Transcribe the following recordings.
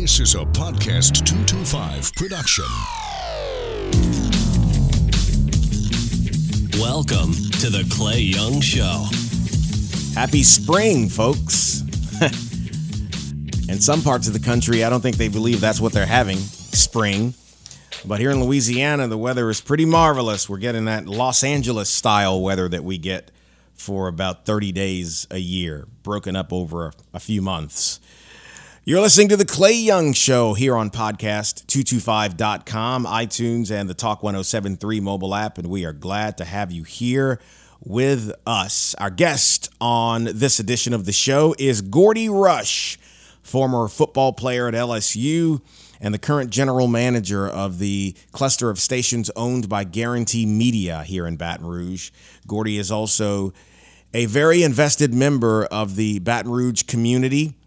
This is a Podcast 225 production. Welcome to the Clay Young Show. Happy spring, folks. In some parts of the country, I don't think they believe that's what they're having spring. But here in Louisiana, the weather is pretty marvelous. We're getting that Los Angeles style weather that we get for about 30 days a year, broken up over a few months. You're listening to The Clay Young Show here on podcast225.com, iTunes, and the Talk 1073 mobile app. And we are glad to have you here with us. Our guest on this edition of the show is Gordy Rush, former football player at LSU and the current general manager of the cluster of stations owned by Guarantee Media here in Baton Rouge. Gordy is also a very invested member of the Baton Rouge community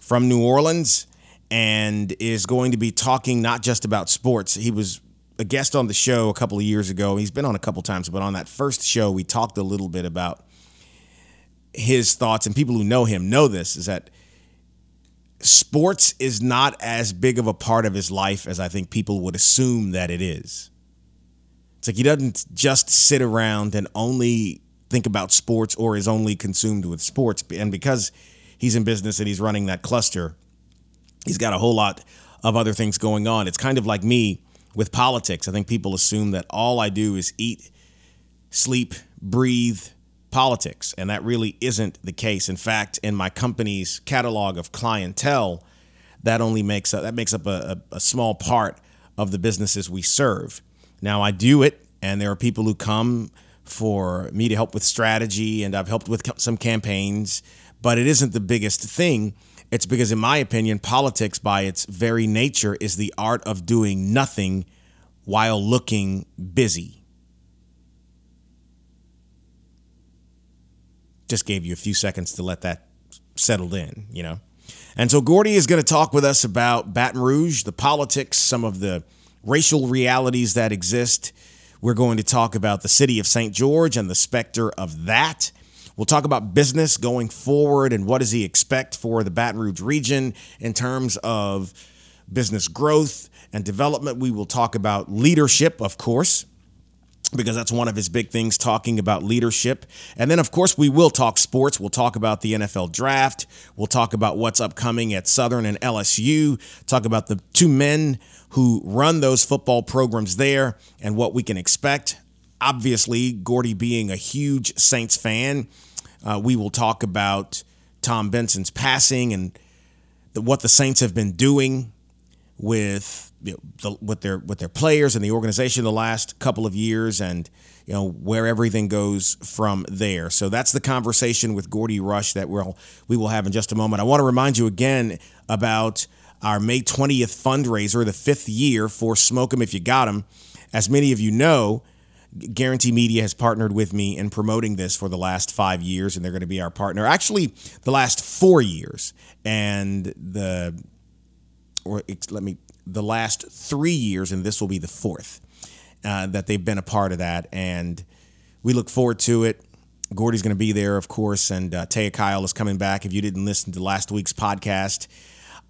from New Orleans and is going to be talking not just about sports. He was a guest on the show a couple of years ago. He's been on a couple times, but on that first show, we talked a little bit about his thoughts. And people who know him know this is that sports is not as big of a part of his life as I think people would assume that it is. It's like he doesn't just sit around and only think about sports or is only consumed with sports. And because he's in business and he's running that cluster. He's got a whole lot of other things going on. It's kind of like me with politics. I think people assume that all I do is eat, sleep, breathe politics, and that really isn't the case. In fact, in my company's catalog of clientele, that only makes up, that makes up a, a, a small part of the businesses we serve. Now I do it, and there are people who come for me to help with strategy, and I've helped with some campaigns but it isn't the biggest thing. It's because, in my opinion, politics, by its very nature, is the art of doing nothing while looking busy. Just gave you a few seconds to let that settle in, you know? And so Gordy is going to talk with us about Baton Rouge, the politics, some of the racial realities that exist. We're going to talk about the city of St. George and the specter of that. We'll talk about business going forward and what does he expect for the Baton Rouge region in terms of business growth and development. We will talk about leadership, of course, because that's one of his big things, talking about leadership. And then, of course, we will talk sports. We'll talk about the NFL draft. We'll talk about what's upcoming at Southern and LSU, talk about the two men who run those football programs there and what we can expect obviously, Gordy being a huge Saints fan, uh, we will talk about Tom Benson's passing and the, what the Saints have been doing with you know, the, with their with their players and the organization the last couple of years, and you know where everything goes from there. So that's the conversation with Gordy Rush that we'll we will have in just a moment. I want to remind you again about our May 20th fundraiser, the fifth year for Smoke 'em If You Got 'em. As many of you know, Guarantee Media has partnered with me in promoting this for the last five years, and they're going to be our partner. Actually, the last four years, and the or let me the last three years, and this will be the fourth uh, that they've been a part of that, and we look forward to it. Gordy's going to be there, of course, and uh, Taya Kyle is coming back. If you didn't listen to last week's podcast,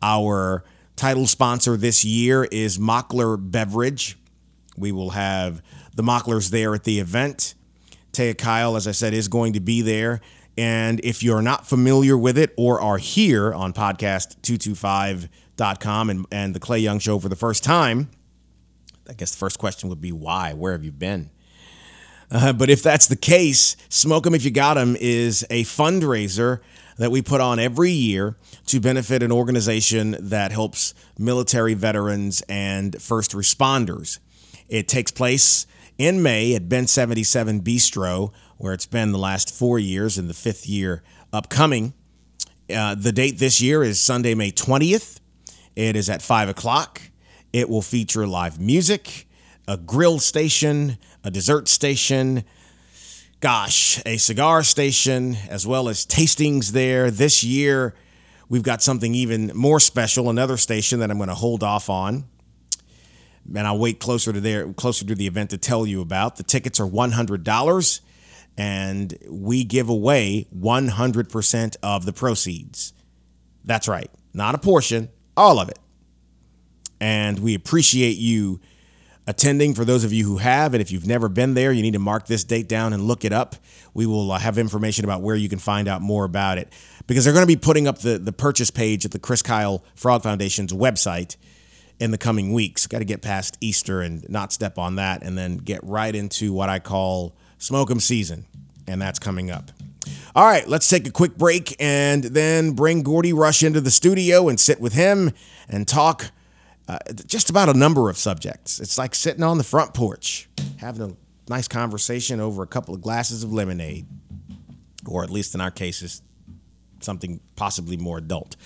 our title sponsor this year is Mockler Beverage. We will have the Mocklers there at the event. Taya Kyle, as I said, is going to be there. And if you're not familiar with it or are here on podcast225.com and, and the Clay Young Show for the first time, I guess the first question would be why? Where have you been? Uh, but if that's the case, Smoke 'em If You Got 'em is a fundraiser that we put on every year to benefit an organization that helps military veterans and first responders. It takes place in May at Bin 77 Bistro, where it's been the last four years and the fifth year upcoming. Uh, the date this year is Sunday, May 20th. It is at 5 o'clock. It will feature live music, a grill station, a dessert station, gosh, a cigar station, as well as tastings there. This year, we've got something even more special, another station that I'm going to hold off on and I'll wait closer to there, closer to the event to tell you about. The tickets are one hundred dollars, and we give away one hundred percent of the proceeds. That's right, not a portion, all of it. And we appreciate you attending for those of you who have. And if you've never been there, you need to mark this date down and look it up. We will uh, have information about where you can find out more about it because they're going to be putting up the, the purchase page at the Chris Kyle Frog Foundation's website in the coming weeks. Got to get past Easter and not step on that, and then get right into what I call smoke 'em season, and that's coming up. All right, let's take a quick break and then bring Gordy Rush into the studio and sit with him and talk uh, just about a number of subjects. It's like sitting on the front porch, having a nice conversation over a couple of glasses of lemonade, or at least in our cases, something possibly more adult.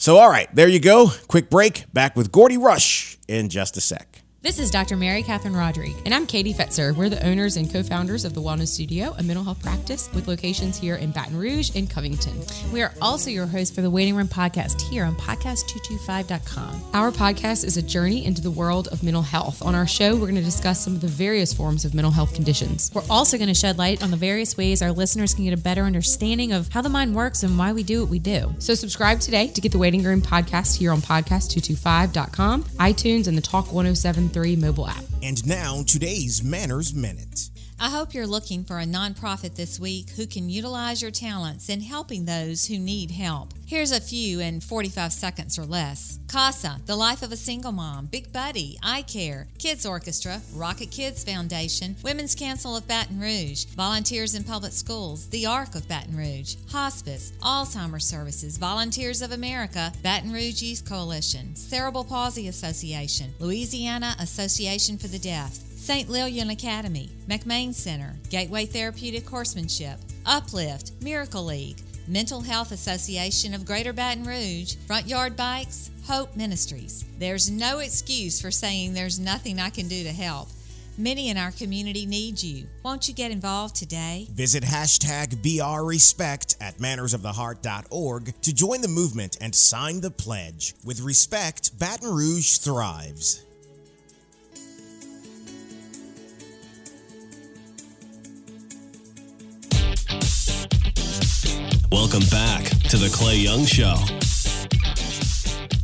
So, all right, there you go. Quick break. Back with Gordy Rush in just a sec. This is Dr. Mary Catherine Roderick. And I'm Katie Fetzer. We're the owners and co founders of the Wellness Studio, a mental health practice with locations here in Baton Rouge and Covington. We are also your host for the Waiting Room podcast here on podcast225.com. Our podcast is a journey into the world of mental health. On our show, we're going to discuss some of the various forms of mental health conditions. We're also going to shed light on the various ways our listeners can get a better understanding of how the mind works and why we do what we do. So, subscribe today to get the Waiting Room podcast here on podcast225.com, iTunes, and the Talk oh 1073 mobile app. And now, today's Manners Minute. I hope you're looking for a nonprofit this week who can utilize your talents in helping those who need help. Here's a few in 45 seconds or less CASA, The Life of a Single Mom, Big Buddy, Eye Care, Kids Orchestra, Rocket Kids Foundation, Women's Council of Baton Rouge, Volunteers in Public Schools, The Arc of Baton Rouge, Hospice, Alzheimer's Services, Volunteers of America, Baton Rouge Youth Coalition, Cerebral Palsy Association, Louisiana Association for the Deaf, St. Lillian Academy, McMain Center, Gateway Therapeutic Horsemanship, Uplift, Miracle League, Mental Health Association of Greater Baton Rouge, Front Yard Bikes, Hope Ministries. There's no excuse for saying there's nothing I can do to help. Many in our community need you. Won't you get involved today? Visit hashtag BRRespect at mannersoftheheart.org to join the movement and sign the pledge. With respect, Baton Rouge thrives. Welcome back to the Clay Young Show.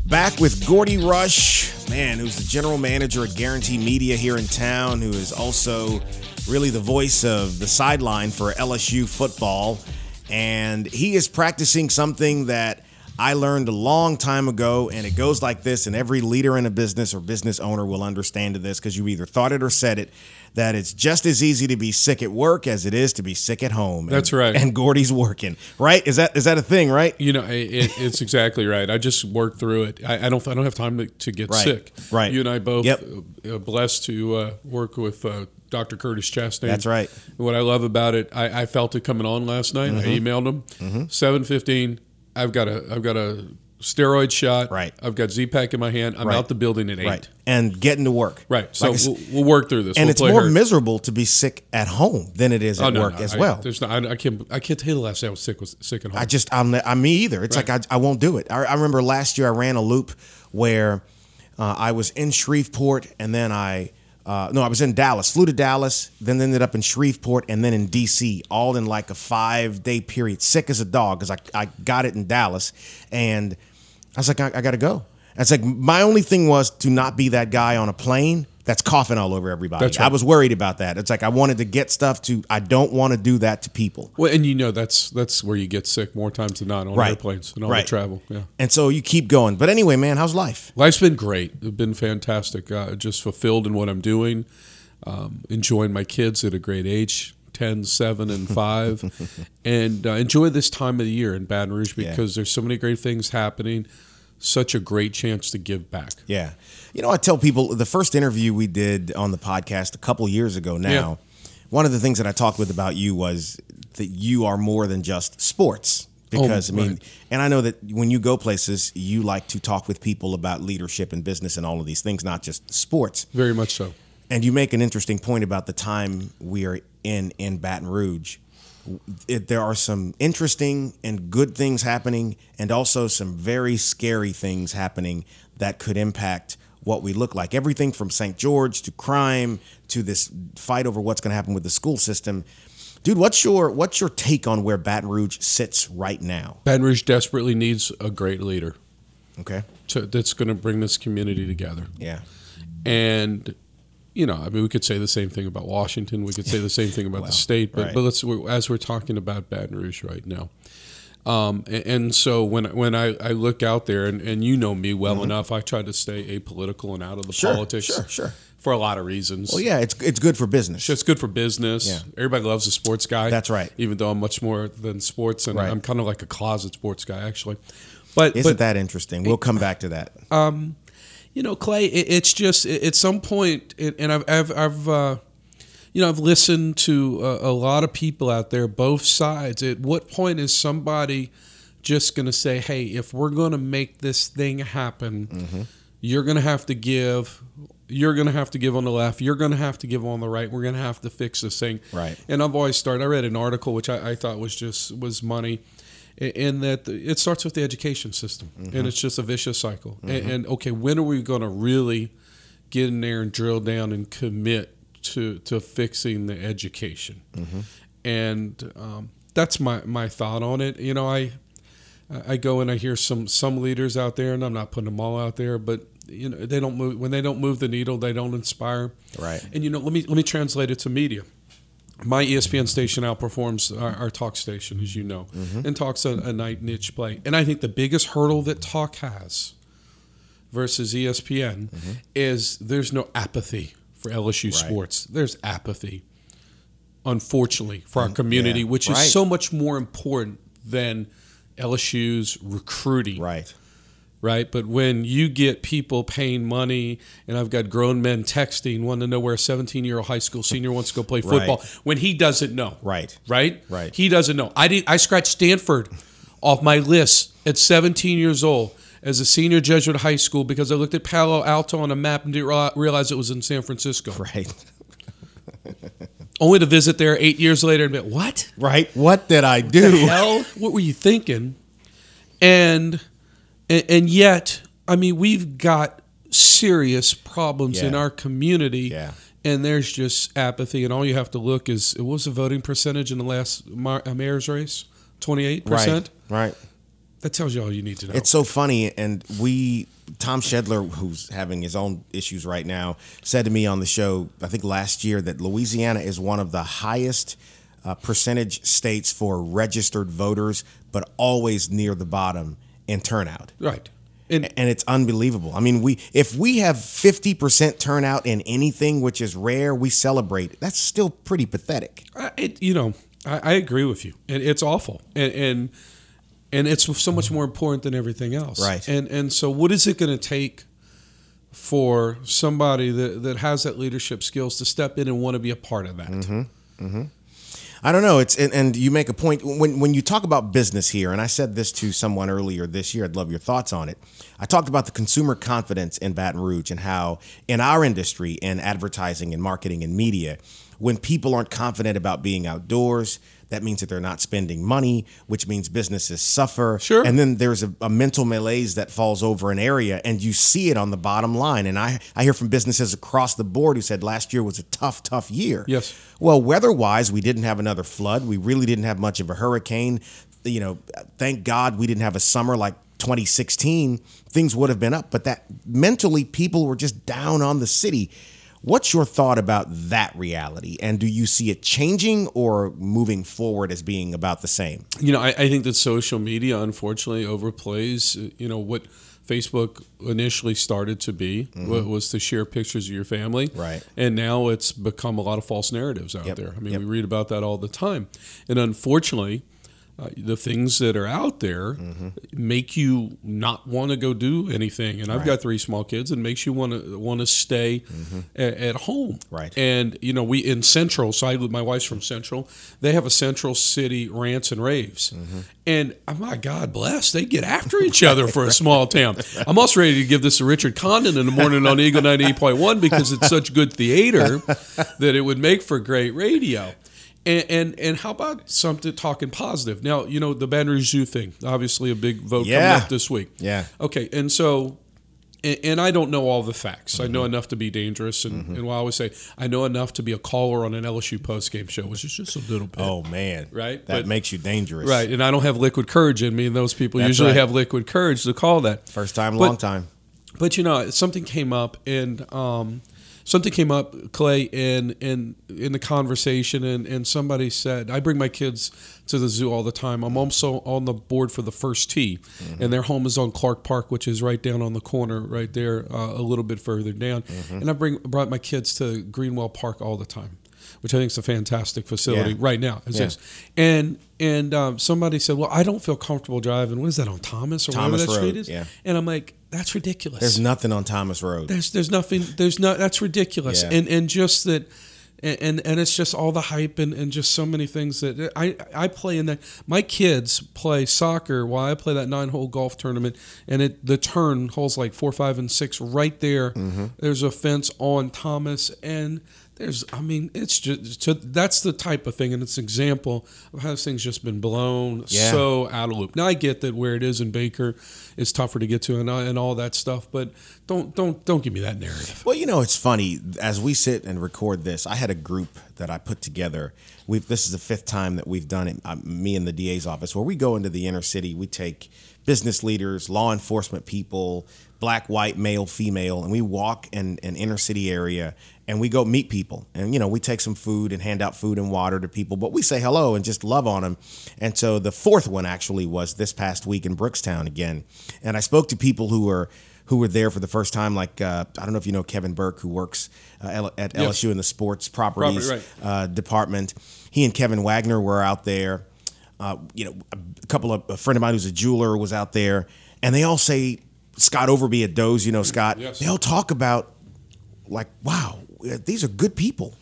Back with Gordy Rush, man, who's the general manager at Guarantee Media here in town, who is also really the voice of the sideline for LSU football. And he is practicing something that I learned a long time ago, and it goes like this, and every leader in a business or business owner will understand this because you either thought it or said it. That it's just as easy to be sick at work as it is to be sick at home. That's And- right. And Gordy's working, right? Is that is that a thing, right? You know, it, it's exactly right. I just worked through it. I, I don't. I don't have time to, to get Right. sick. Right. You and I both Yep. uh, blessed to uh, work with uh, Dr. Curtis Chastain. That's right. Mm-hmm. What I love about it, I, I felt it coming on last night. I emailed him. Seven fifteen. I've got a. I've got a steroid shot. Right. I've got Z Pack in my hand. I'm Right. out the building at eight. Right. And getting to work. Right. So Like I s- we'll, we'll work through this. and We'll it's play more miserable to be sick at home than it is at Oh, no, work no, as I- well. There's not. I, I can't. I can't tell you the last day I was sick. Was sick at home. I just I'm I'm me either. It's like I, I won't do it. I, I remember last year I ran a loop where uh, I was in Shreveport and then I uh, no I was in Dallas, flew to Dallas, then ended up in Shreveport and then in D.C. all in like a five day period, sick as a dog because I I got it in Dallas and I was like I, I got to go. It's like my only thing was to not be that guy on a plane that's coughing all over everybody. Right. I was worried about that. It's like I wanted to get stuff to. I don't want to do that to people. Well, and you know that's that's where you get sick more times than not on Right. airplanes and all Right. the travel. Yeah, And so you keep going. But anyway, man, how's life? life's been great. It's been fantastic. Uh, just fulfilled in what I'm doing. Um, enjoying my kids at a great age. 10, 7, and 5. and uh, enjoy this time of the year in Baton Rouge Yeah. because there's so many great things happening. Such a great chance to give back. Yeah. You know, I tell people the first interview we did on the podcast a couple years ago now, one of the things that I talked with about you was that you are more than just sports. Oh, because, I mean, right. and I know that when you go places, you like to talk with people about leadership and business and all of these things, not just sports. Very much so. And you make an interesting point about the time we are in in Baton Rouge. It, there are some interesting and good things happening, and also some very scary things happening that could impact what we look like. Everything from St. George to crime to this fight over what's going to happen with the school system. Dude, what's your what's your take on where Baton Rouge sits right now? Baton Rouge desperately needs a great leader. Okay. to, that's going to bring this community together. Yeah. And you know, I mean, we could say the same thing about Washington. We could say the same thing about Well, the state. But right. but let's we're, as we're talking about Baton Rouge right now. Um, and, and so when when I, I look out there, and, and you know me well enough, I try to stay apolitical and out of the Mm-hmm. Sure, politics. sure, sure. For a lot of reasons. Well, yeah, it's it's good for business. It's good for business. Yeah. Everybody loves a sports guy. That's right. Even though I'm much more than sports, and Right. I'm kind of like a closet sports guy, actually. But Isn't but, that interesting? We'll come back to that. You know, Clay, it, it's just it, at some point, it, and I've I've, I've uh, you know I've listened to a, a lot of people out there, both sides. At what point is somebody just going to say, "Hey, if we're going to make this thing happen, Mm-hmm. you're going to have to give." You're going to have to give on the left. You're going to have to give on the right. We're going to have to fix this thing. Right. And I've always started. I read an article which I, I thought was just was money, in that it starts with the education system, and mm-hmm. it's just a vicious cycle. And, mm-hmm. and okay, when are we going to really get in there and drill down and commit to to fixing the education? Mm-hmm. And um, that's my my thought on it. You know, I I go and I hear some some leaders out there, and I'm not putting them all out there, but you know they don't move when they don't move the needle, they don't inspire. Right. And you know, let me let me translate it to media. My ESPN station outperforms our, our talk station, as you know, mm-hmm. and talks a, a night niche play. And I think the biggest hurdle that talk has versus ESPN mm-hmm. is there's no apathy for LSU Right. sports. There's apathy, unfortunately, for our mm, community, yeah, which right. is so much more important than LSU's recruiting Right. Right? But when you get people paying money, and I've got grown men texting, wanting to know where a 17 year old high school senior wants to go play football, Right. when he doesn't know, Right. right, Right. he doesn't know. I did. I scratched Stanford off my list at 17 years old as a senior Jesuit high school because I looked at Palo Alto on a map and didn't realize it was in San Francisco. Right. Only to visit there eight years later and be what? Right. What did I the do? hell? What were you thinking? And and, and yet, I mean, we've got serious problems in our community. Yeah. And there's just apathy, and all you have to look is what was the voting percentage in the last uh, mayor's race? Twenty eight Right. percent. Right. That tells you all you need to know. It's so funny, and we Tom Schedler, who's having his own issues right now, said to me on the show, I think last year, that Louisiana is one of the highest uh, percentage states for registered voters, but always near the bottom in turnout. right. And And it's unbelievable. I mean, we if we have fifty percent turnout in anything, which is rare, we celebrate. That's still pretty pathetic. I, it, you know, I, I agree with you, and it's awful, and and and it's so much more important than everything else, Right. And and so, what is it going to take for somebody that that has that leadership skills to step in and want to be a part of that? Mm-hmm. I don't know. It's and, and you make a point when when you talk about business here, and I said this to someone earlier this year. I'd love your thoughts on it. I talked about the consumer confidence in Baton Rouge and how in our industry, in advertising and marketing and media, when people aren't confident about being outdoors, that means that they're not spending money, which means businesses suffer. Sure. And then there's a, a mental malaise that falls over an area, and you see it on the bottom line. And I, I hear from businesses across the board who said last year was a tough, tough year. Yes. Well, weather-wise, we didn't have another flood. We really didn't have much of a hurricane. You know, thank God we didn't have a summer like 2016. Things would have been up, but that mentally people were just down on the city. What's your thought about that reality? And do you see it changing or moving forward as being about the same? You know, I, I think that social media unfortunately overplays. uh, You know what Facebook initially started to be wa- was to share pictures of your family, Mm-hmm. Right. And now it's become a lot of false narratives out Yep, there. I mean, yep. we read about that all the time, and unfortunately. Uh, the things that are out there Mm-hmm. make you not want to go do anything, and I've got three small kids, and makes you want to want to stay a- at home. Mm-hmm. Right. And you know, we in Central, so I, my wife's from Central. They have a Central City rants and raves, Mm-hmm. and oh my God bless, they get after each other for a small town. I'm also ready to give this to Richard Condon in the morning on Eagle 98.1 because it's such good theater that it would make for great radio. And, and and how about something talking positive? Now you know the Baton Rouge Zoo thing. Obviously, a big vote Yeah. coming up this week. Yeah. Okay, and so and, and I don't know all the facts. I know enough to be dangerous, and, and what I always say, I know enough to be a caller on an LSU post game show, which is just a little bit. Oh man, Right, That but- makes you dangerous, Right, and I don't have liquid courage in me, and those people That's usually right. have liquid courage to call that. First time, But- long time. But you know, something came up, and um, something came up, Clay, in in in the conversation, and and somebody said, I bring my kids to the zoo all the time. I'm also on the board for the First Tee, and their home is on Clark Park, which is right down on the corner, right there, uh, a little bit further down. And I bring brought my kids to Greenwell Park all the time. Which I think is a fantastic facility Yeah. right now. Yeah. And and um, somebody said, "Well, I don't feel comfortable driving. What is that on Thomas or Thomas whatever that Road, street is?" yeah. And I'm like, "That's ridiculous." There's nothing on Thomas Road. There's there's nothing there's not that's ridiculous Yeah. and and just that and, and and it's just all the hype and, and just so many things that I I play in that my kids play soccer while I play that nine hole golf tournament and it the turn holes like four five and six right there Mm-hmm. there's a fence on Thomas and there's I mean it's just so that's the type of thing and it's an example of how this thing's just been blown Yeah. so out of loop now I get that where it is in Baker is tougher to get to and, and all that stuff but don't don't don't give me that narrative Well, you know, it's funny. As we sit and record this, I had a group that I put together. We've this is the fifth time that we've done it. uh, me and the DA's office, where we go into the inner city. We take business leaders, law enforcement people, black, white, male, female, and we walk in an inner city area and we go meet people. And you know, we take some food and hand out food and water to people, but we say hello and just love on them. And so the fourth one actually was this past week in Brookstown again, and I spoke to people who were who were there for the first time. Like uh, I don't know if you know Kevin Burke, who works uh, at Yes. LSU in the sports properties Property, uh, department. He and Kevin Wagner were out there. Uh, you know, a couple of a friend of mine who's a jeweler was out there, and they all say Scott Overby at Doze. You know, Scott. Yes. They all talk about like, wow, Uh, these are good people,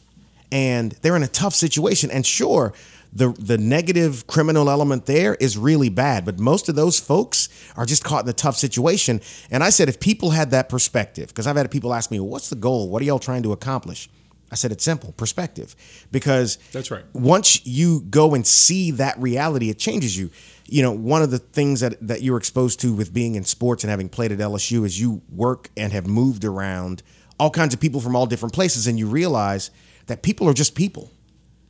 and they're in a tough situation. And sure, the the negative criminal element there is really bad, but most of those folks are just caught in a tough situation. And I said, if people had that perspective, because I've had people ask me, well, what's the goal? What are y'all trying to accomplish? I said it's simple, perspective, because That's right. once you go and see that reality, it changes you. You know, one of the things that, that you're exposed to with being in sports and having played at LSU is you work and have moved around all kinds of people from all different places, and you realize that people are just people.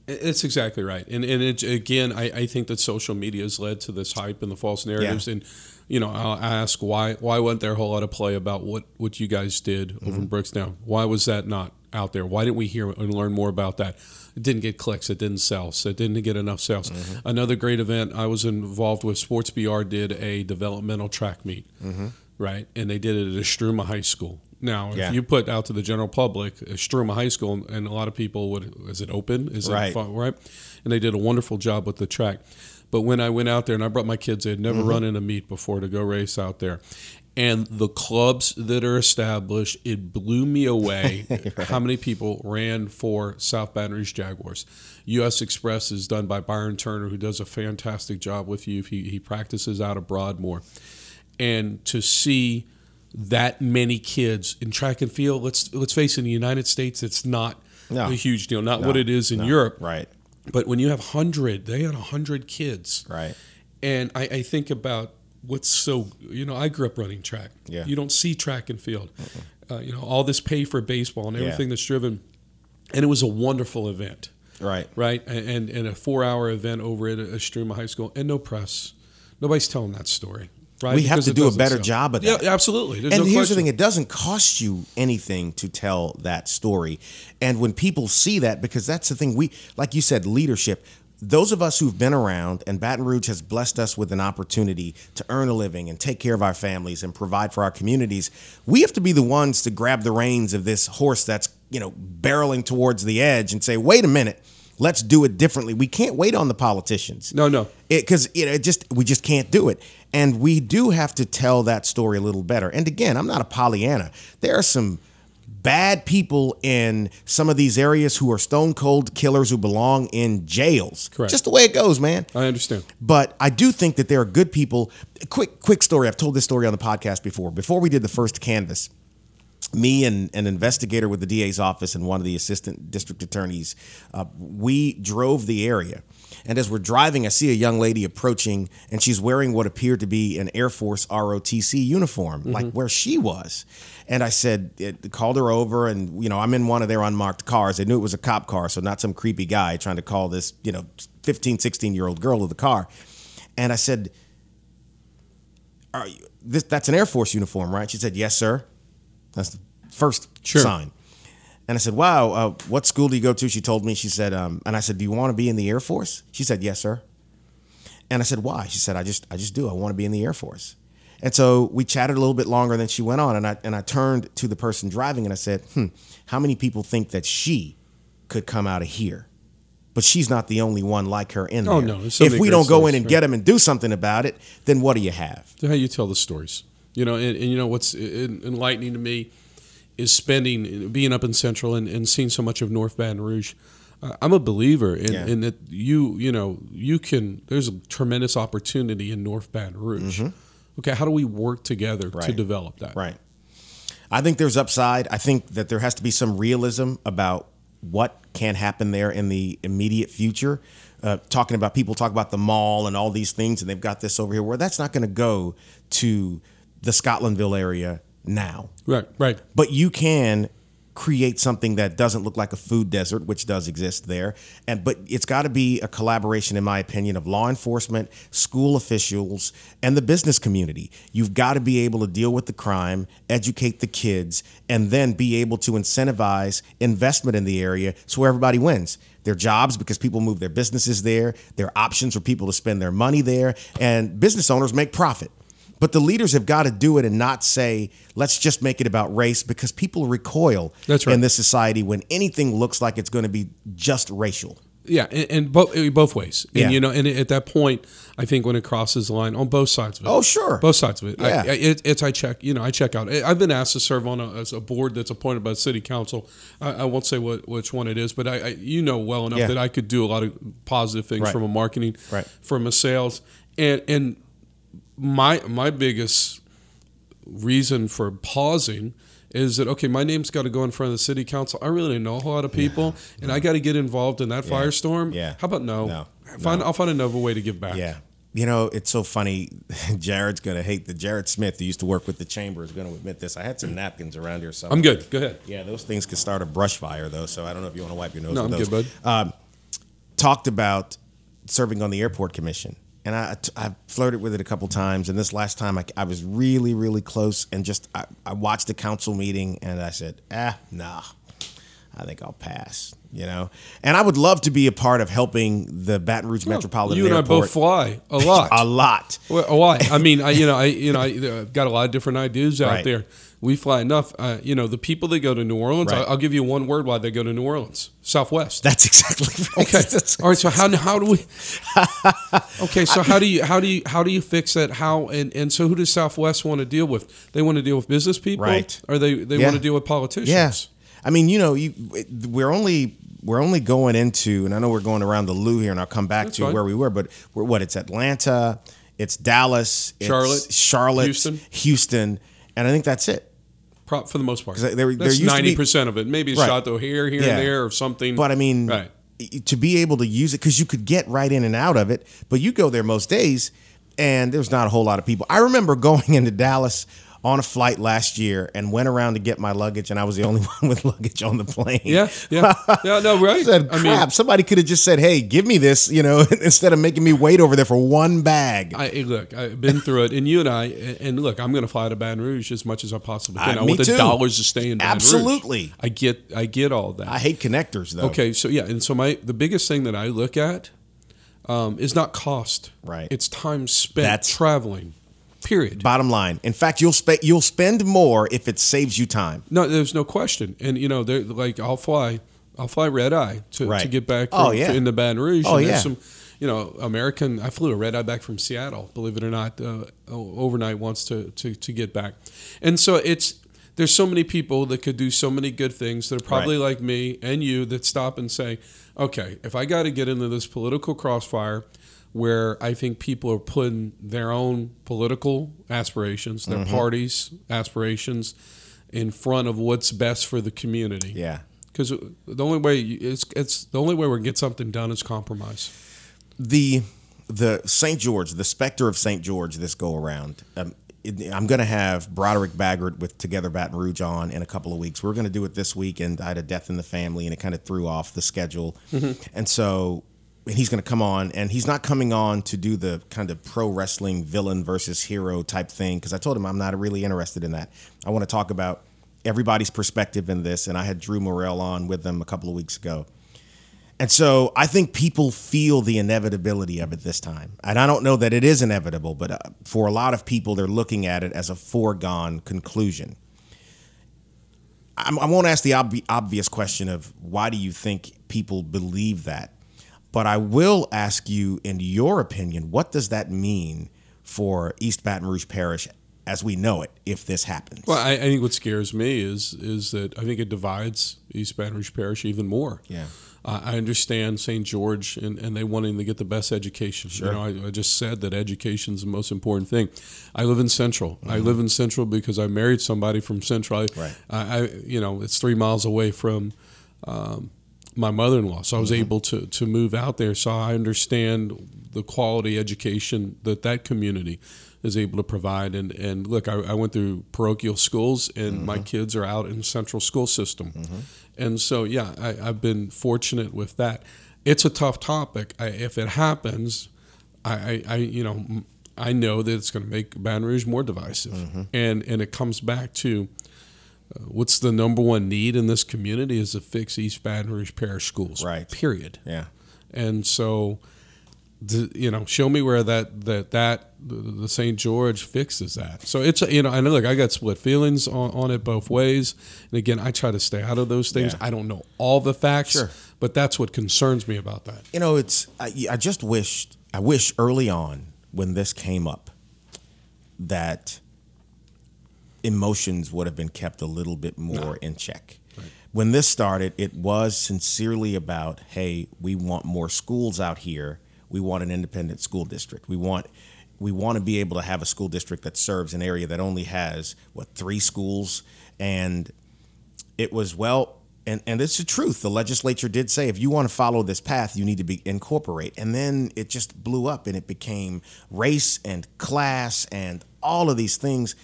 It's exactly right, and and it, again, I, I think that social media has led to this hype and the false narratives. And you know, I'll ask why why wasn't there a whole lot of play about what what you guys did over in mm-hmm. Brookstown? Why was that not out there? Why didn't we hear and learn more about that? It didn't get clicks. It didn't sell. So it didn't get enough sales. Mm-hmm. Another great event I was involved with. Sports BR did a developmental track meet, mm-hmm. right? And they did it at Istrouma High School. Now, Yeah. if you put out to the general public, uh, Istrouma High School, and a lot of people would, is it open? Is Right. it fun? right? And they did a wonderful job with the track. But when I went out there and I brought my kids, they had never mm-hmm. run in a meet before to go race out there. And the clubs that are established, it blew me away how many people ran for South Baton Rouge Jaguars. U.S. Express is done by Byron Turner, who does a fantastic job with you. He, he practices out of Broadmoor. And to see that many kids in track and field, let's let's face it, in the United States, it's not No. a huge deal, not No, what it is in no, Europe. Right, But when you have hundred, they had hundred kids, right. and I, I think about what's so you know I grew up running track. Yeah. you don't see track and field. Uh, you know all this pay for baseball and Yeah. everything that's driven, and it was a wonderful event, Right. right? And and, and a four hour event over at Istrouma High School, and no press. Nobody's telling that story. Right? We have to do a better sell. job of that. Yeah, absolutely. There's and no here's question. the thing: it doesn't cost you anything to tell that story. And when people see that, because that's the thing, we like you said, leadership. Those of us who've been around, and Baton Rouge has blessed us with an opportunity to earn a living and take care of our families and provide for our communities. We have to be the ones to grab the reins of this horse that's you know barreling towards the edge and say, "Wait a minute." Let's do it differently. We can't wait on the politicians No, no. because you know it just we just can't do it and we do have to tell that story a little better and again i'm not a pollyanna there are some bad people in some of these areas who are stone cold killers who belong in jails Correct. just the way it goes man I understand. but I do think that there are good people. Quick, quick story. I've told this story on the podcast before. Before we did the first canvas, me and an investigator with the DA's office and one of the assistant district attorneys, uh, we drove the area. And as we're driving, I see a young lady approaching, and she's wearing what appeared to be an Air Force ROTC uniform, like mm-hmm. where she was. And I said, it, called her over, and you know, I'm in one of their unmarked cars. They knew it was a cop car, so not some creepy guy trying to call this, you know, 15, 16 year old girl to the car. And I said, Are you, this, that's an Air Force uniform, right? She said, Yes, sir. That's the first Sure. sign. And I said, "Wow, uh, what school do you go to?" She told me. She said, um, and I said, "Do you want to be in the Air Force?" She said, "Yes, sir." And I said, "Why?" She said, "I just, I just do. I want to be in the Air Force." And so we chatted a little bit longer. Then she went on, and I and I turned to the person driving, and I said, "Hmm, how many people think that she could come out of here?" But she's not the only one like her in there. Oh, no, if we don't go in and right. get them and do something about it, then what do you have? how you tell the stories. You know, and, and you know what's enlightening to me is spending, being up in Central and, and seeing so much of North Baton Rouge. Uh, I'm a believer in, Yeah. in that you, you know, you can. There's a tremendous opportunity in North Baton Rouge. Okay, how do we work together to Mm-hmm. Develop that? Right. I think there's upside. I think that there has to be some realism about what can happen there in the immediate future. Uh, talking about people talk about the mall and all these things, and they've got this over here. Where that's not going to go to the Scotlandville area now. Right, right. but you can create something that doesn't look like a food desert which does exist there. And but it's got to be a collaboration in my opinion of law enforcement school officials and the business community. You've got to be able to deal with the crime educate the kids and then be able to incentivize investment in the area so everybody wins. Their jobs because people move their businesses there their options for people to spend their money there and business owners make profit but the leaders have got to do it and not say, let's just make it about race because people recoil That's right. in this society when anything looks like it's going to be just racial. Yeah, and, and both eh, both ways. And Yeah. you know, and at that point, I think when it crosses the line on both sides of it. Oh, sure. both sides of it. I, Yeah. I, it it's I check. You know, I check out. Eh, I've been asked to serve on a, as a board that's appointed by the city council. I, I won't say what which one it is, but I, I you know well enough Yeah. that I could do a lot of positive things Right. from a marketing, Right. from a sales, and and my my biggest reason for pausing is that okay my name's got to go in front of the city council i really know a whole lot of people and i got to get involved in that firestorm Yeah. how about no, No. Find, No. i'll find another way to give back Yeah. You know, it's so funny. Jared's going to hate the Jared Smith, who used to work with the chamber, is going to admit this. I had some napkins around here somewhere. i'm good go ahead Yeah, those things can start a brush fire, though. So I don't know if you want to wipe your nose No, with I'm those. good, Um, talked about serving on the airport commission. And I, I flirted with it a couple times. And this last time, I, I was really, really close. And just, I, I watched the council meeting and I said, ah, nah, I think I'll pass, you know? And I would love to be a part of helping the Baton Rouge Metropolitan you and i both fly a lot A lot. Well, a lot. I mean, I, you know, I, you know, I, I've got a lot of different ideas out Right. there. We fly enough. Uh, you know, the people that go to New Orleans. Right. I'll, I'll give you one word why they go to New Orleans. Southwest. That's exactly right. Okay. That's- All right. So how how do we? Okay. So how do you how do you how do you fix that? How and and so who does Southwest want to deal with? They want to deal with business people, Right. Or they they Yeah. want to deal with politicians. Yeah, I mean, you know, you we're only we're only going into, and I know we're going around the loo here, and I'll come back That's to fine. where we were, but we're what? It's Atlanta, it's Dallas, it's Charlotte, Charlotte, Houston. Houston, and I think that's it. Pro- for the most part. there- there That's used to be- ninety percent of it. Maybe a Right. shot O'Hare here Yeah. and there or something. But I mean, right. to be able to use it because you could get right in and out of it, but you go there most days, and there's not a whole lot of people. I remember going into Dallas on a flight last year and went around to get my luggage, and I was the only one with luggage on the plane. Yeah, yeah, yeah. No, right. I said, I crap, mean, somebody could have just said, hey, give me this, you know, instead of making me wait over there for one bag. I look, I've been through it, and you and I, and look, I'm going to fly to Baton Rouge as much as I possibly can. I- I, want the too. dollars to stay in Baton Rouge. Absolutely. I get, I get all that. I hate connectors, though. Okay, so yeah, and so my the biggest thing that I look at um, is not cost. Right. It's time spent That's- traveling. Period. Bottom line. In fact, you'll spend you'll spend more if it saves you time. No, there's no question. And you know, like I'll fly, I'll fly red eye to, Right. to get back. From, Oh, yeah. in the Baton Rouge. Oh, and yeah. Some, you know, American. I flew a red eye back from Seattle. Believe it or not, uh, overnight once to, to to get back. And so it's there's so many people that could do so many good things that are probably Right. like me and you that stop and say, okay, if I got to get into this political crossfire. Where I think people are putting their own political aspirations, their Mm-hmm. parties' aspirations, in front of what's best for the community. Yeah. Because the only way it's it's the only way we can get something done is compromise. the the St. George, the specter of St. George this go around. Um, I'm going to have Broderick Bagert with Together Baton Rouge on in a couple of weeks. We're going to do it this week, and I had a death in the family, and it kind of threw off the schedule. And so and he's going to come on, and he's not coming on to do the kind of pro wrestling villain versus hero type thing because I told him I'm not really interested in that. I want to talk about everybody's perspective in this, and I had Drew Murrell on with them a couple of weeks ago. And so I think people feel the inevitability of it this time. And I don't know that it is inevitable, but uh, for a lot of people, they're looking at it as a foregone conclusion. I won't ask the ob- obvious question of why do you think people believe that? But I will ask you, in your opinion, what does that mean for East Baton Rouge Parish as we know it if this happens? Well, I, I think what scares me is is that I think it divides East Baton Rouge Parish even more. Yeah. Uh, I understand St. George and, and they wanting to get the best education. Sure. You know, I, I just said that education is the most important thing. I live in Central. I live in Central because I married somebody from Central. I, Mm-hmm. Right. I, I you know, it's three miles away from um, my mother-in-law, so I was Mm-hmm. able to to move out there. So I understand the quality education that that community is able to provide. And and look, I, I went through parochial schools, and my mm-hmm. kids are out in central school system. Mm-hmm. And so, yeah, I, I've been fortunate with that. It's a tough topic. I, if it happens, I, I, I you know, I know that it's going to make Baton Rouge more divisive, mm-hmm. and and it comes back to uh, what's the number one need in this community is to fix East Baton Rouge Parish schools. Right. Period. yeah. And so, the, you know, show me where that that that the, the St. George fixes that. So it's you know, I know look, I got split feelings on, on it both ways. And again, I try to stay out of those things. Yeah. I don't know all the facts, Sure. but that's what concerns me about that. You know, it's I, I just wished I wish early on when this came up that emotions would have been kept a little bit more in check. When this started, it was sincerely about, hey, we want more schools out here. We want an independent school district. We want we want to be able to have a school district that serves an area that only has what three schools and it was well and and it's the truth the legislature did say if you want to follow this path you need to be incorporate and then it just blew up and it became race and class and all of these things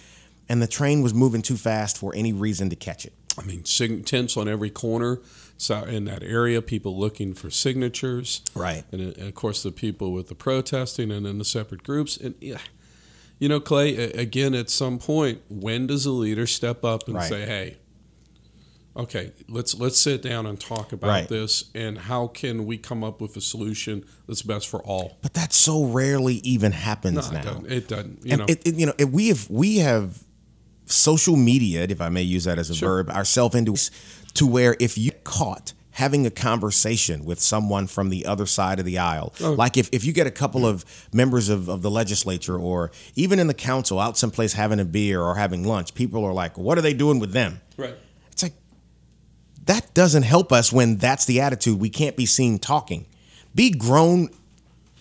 and the train was moving too fast for any reason to catch it I mean, sig- tents on every corner so in that area, people looking for signatures. Right. And, uh, and of course, the people with the protesting and then the separate groups. And, yeah, you know, Clay, again, at some point, when does a leader step up and Right. say, hey, okay, let's let's sit down and talk about Right. this and how can we come up with a solution that's best for all? but that so rarely even happens No, now it doesn't. It doesn't. You and know, it, it- you know, it- we have we have social media, if I may use that as a Sure. verb, ourselves into to where if you caught having a conversation with someone from the other side of the aisle, Oh. like if, if you get a couple of members of, of the legislature or even in the council out someplace having a beer or having lunch, people are like, what are they doing with them? right. It's like that doesn't help us when that's the attitude. We can't be seen talking. Be grown,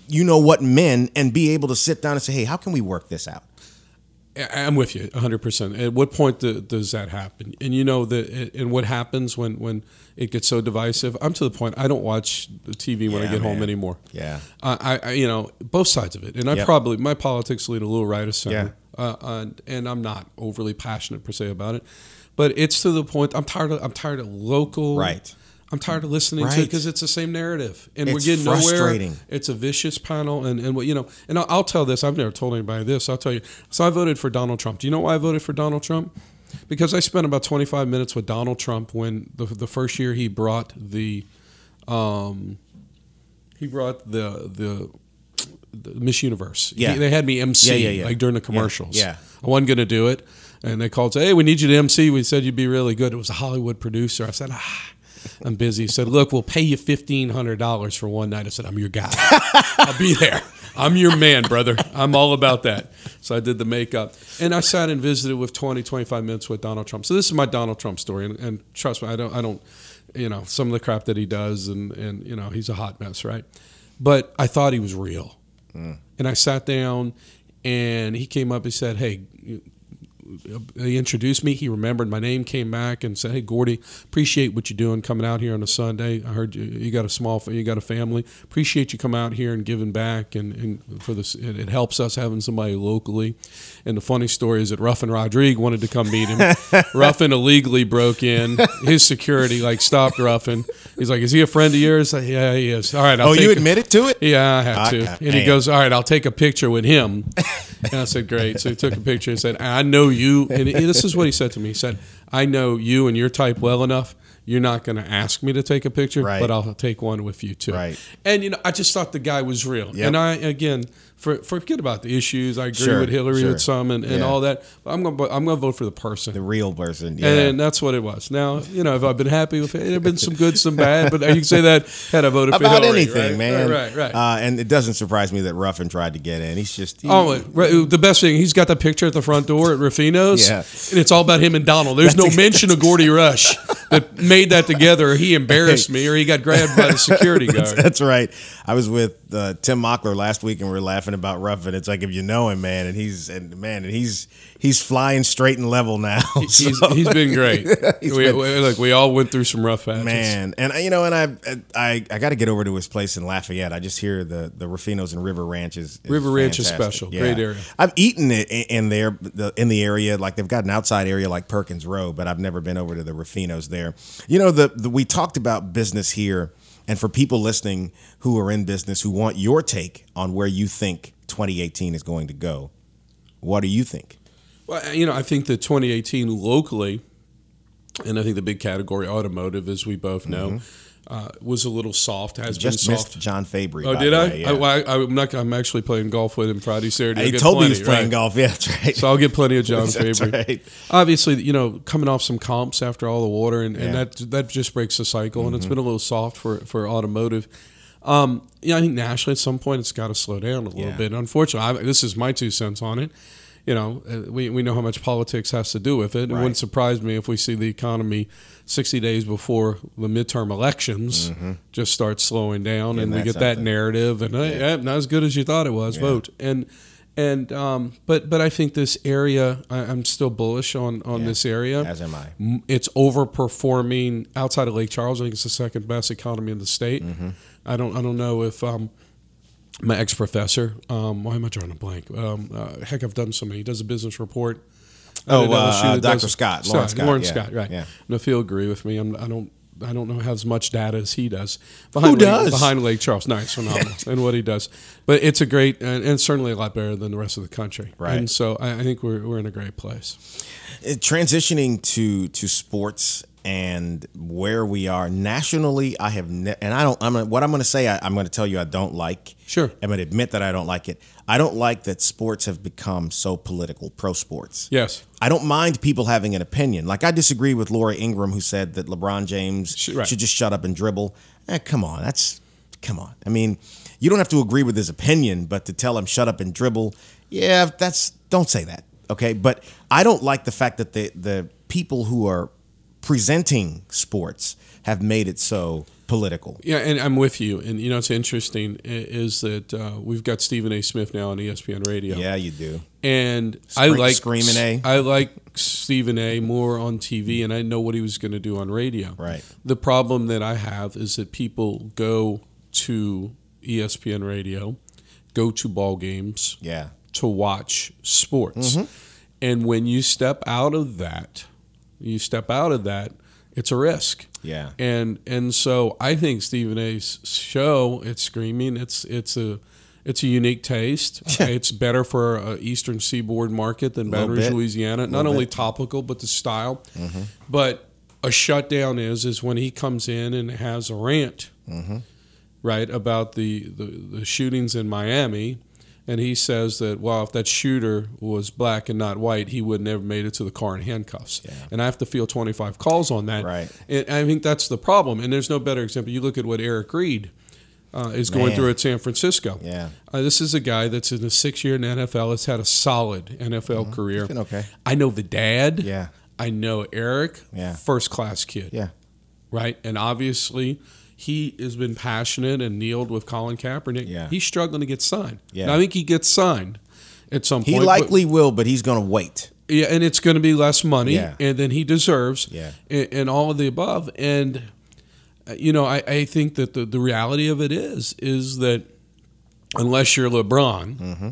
you know what, men, and be able to sit down and say, hey, how can we work this out? I- I'm with you 100%. At what point do, does that happen? And you know that and what happens when when it gets so divisive? I'm to the point I don't watch the TV when I Yeah, get home anymore. Yeah. I, I you know both sides of it. And I Yep. probably my politics lean a little right of center. Uh, and, and I'm not overly passionate per se about it. But it's to the point I'm tired of I'm tired of local Right. I'm tired of listening to it because it's the same narrative, and we're getting nowhere. It's a vicious panel, and and what you know, and I'll, I'll tell this. I've never told anybody this. I'll tell you. So I voted for Donald Trump. Do you know why I voted for Donald Trump? Because I spent about 25 minutes with Donald Trump when the the first year he brought the, um, he brought the the. the Miss Universe. Yeah. He- they had me MC Yeah, yeah, yeah. like during the commercials. yeah. I wasn't going to do it, and they called. Say, hey, we need you to MC. We said you'd be really good. It was a Hollywood producer. I said, ah, I'm busy. He said, look, we'll pay you fifteen hundred dollars for one night. I said, I'm your guy. I'll be there. I'm your man, brother. I'm all about that. So I did the makeup, and I sat and visited with 20, 25 minutes with Donald Trump. So this is my Donald Trump story, and, and trust me, I don't, I don't, you know, some of the crap that he does, and and you know, he's a hot mess, right? But I thought he was real, mm. and I sat down, and he came up. and said, "Hey." He introduced me. He remembered my name, came back and said, "Hey, Gordy, appreciate what you're doing coming out here on a Sunday. I heard you, you got a small, you got a family. Appreciate you coming out here and giving back, and, and for this, it, it helps us having somebody locally." And the funny story is that Ruffin Rodrigue wanted to come meet him. Ruffin illegally broke in. His security like stopped Ruffin. He's like, "Is he a friend of yours?" I, yeah, he is. All right, I'll oh, you admitted to it? yeah, I have Ah, to. And he goes, All right, I'll take a picture with him. And I said, Great. So he took a picture and said, I know you. And this is what he said to me. He said, I know you and your type well enough. You're not going to ask me to take a picture, Right. but I'll take one with you too. Right. And, you know, I just thought the guy was real. Yep. And I, again, for, forget about the issues. I agree Sure, with Hillary sure. with some and, and Yeah. all that. But I'm going to I'm going to vote for the person. The real person. Yeah. And that's what it was. Now, you know, if I've been happy with it, there have been some good, some bad, but you can say that had I voted for about Hillary, anything, right? man. Right, right, right. Uh, and it doesn't surprise me that Ruffin tried to get in. He's just he- Oh, right, the best thing, he's got that picture at the front door at Ruffino's, Yeah. and it's all about him and Donald. There's no mention of Gordy Rush that made that together. He embarrassed me, or he got grabbed by the security guard. That's right. I was with uh, Tim Mockler last week, and we are laughing about Ruffin. It's like if you know him, man, and he's and man, and he's he's flying straight and level now. He's, he's been great. He's we, been- we- look, we all went through some rough patches. man, and I- you know, and I I I got to get over to his place in Lafayette. I just hear the the Ruffinos and River Ranch is, is River Ranch is special. Great area. I've eaten it in, in there the, in the area. Like they've got an outside area like Perkins Rowe, but I've never been over to the Ruffinos there. You know, the, the we talked about business here, and for people listening who are in business who want your take on where you think 2018 is going to go, what do you think? Well, you know, I think that 2018 locally, and I think the big category automotive, as we both know, mm-hmm. Uh, was a little soft. Has Mm-hmm. Just been soft. missed John Fabry. Oh, did I? yeah. I, well, I? I'm not. I'm actually playing golf with him Friday, Saturday. He told me he was playing right. golf. Yeah, that's right. So I'll get plenty of John Fabry. right. Obviously, you know, coming off some comps after all the water, and, and Yeah. Mm-hmm. that that just breaks the cycle, and it's been a little soft for for automotive. Um, yeah, I think nationally at some point it's got to slow down a little Yeah. bit. Unfortunately, I, this is my two cents on it. You know, uh, we, we know how much politics has to do with it. It Right. wouldn't surprise me if we see the economy 60 days before the midterm elections just start slowing down Getting and we get that narrative and hey, not as good as you thought it was. Vote and and um, but but I think this area I, I'm still bullish on on Yeah. this area. As am I. It's overperforming outside of Lake Charles. I think it's the second best economy in the state. Mm-hmm. I don't I don't know if um, my ex professor. Um, why am I drawing a blank? Um, uh, heck, I've done so many. He does a business report. Oh, uh, that Dr. Scott, Loren Scott, Loren yeah, Scott, right? yeah. And if he'll agree with me, I'm, I don't. I don't know as much data as he does. Behind Who Lake, does? behind Lake Charles? Nice, phenomenal, and what he does. But it's a great and, and certainly a lot better than the rest of the country. Right. And so I, I think we're we're in a great place. Uh, transitioning to to sports and where we are nationally i have ne- and i don't i'm gonna, what i'm going to say I, i'm going to tell you i don't like Sure. i'm going to admit that i don't like it i don't like that sports have become so political pro sports Yes. I don't mind people having an opinion. Like I disagree with Laura Ingraham, who said that LeBron James Sh- right. should just shut up and dribble. Eh, come on, that's come on. I mean, you don't have to agree with his opinion, but to tell him shut up and dribble, yeah, that's don't say that. Okay, but I don't like the fact that the the people who are presenting sports have made it so political. Yeah, and I'm with you. And you know, it's interesting is that uh, we've got Stephen A. Smith now on ESPN Radio. Yeah, you do. and I like Screaming A. I like Stephen A. more on TV, and I know what he was going to do on radio. Right. The problem that I have is that people go to ESPN Radio, go to ball games Yeah. to watch sports, Mm-hmm. and when you step out of that, you step out of that, it's a risk. Yeah. And and so I think Stephen A's show, it's screaming. It's it's a it's a unique taste. it's better for a Eastern Seaboard market than Baton Rouge. Louisiana. Not only bit. topical, but the style. But a shutdown is is when he comes in and has a rant, right, about the, the the shootings in Miami. And he says that, well, if that shooter was black and not white, he would never made it to the car in handcuffs. And I have to feel 25 calls on that. Right. And I think that's the problem. And there's no better example. You look at what Eric Reid uh, is going through at San Francisco. Yeah. Uh, this is a guy that's in a six year in NFL, has had a solid NFL career. been okay. I know the dad. Mm-hmm. Yeah. I know Eric. Yeah. First class kid. Yeah. Right. And obviously, he has been passionate and kneeled with Colin Kaepernick. Yeah. He's struggling to get signed. Yeah. I think he gets signed at some He point. but- likely will, but he's going to wait. Yeah, and it's going to be less money, Yeah. and than he deserves, Yeah. and, and all of the above. And uh, you know, I, I think that the, the reality of it is is that unless you're LeBron, Mm-hmm.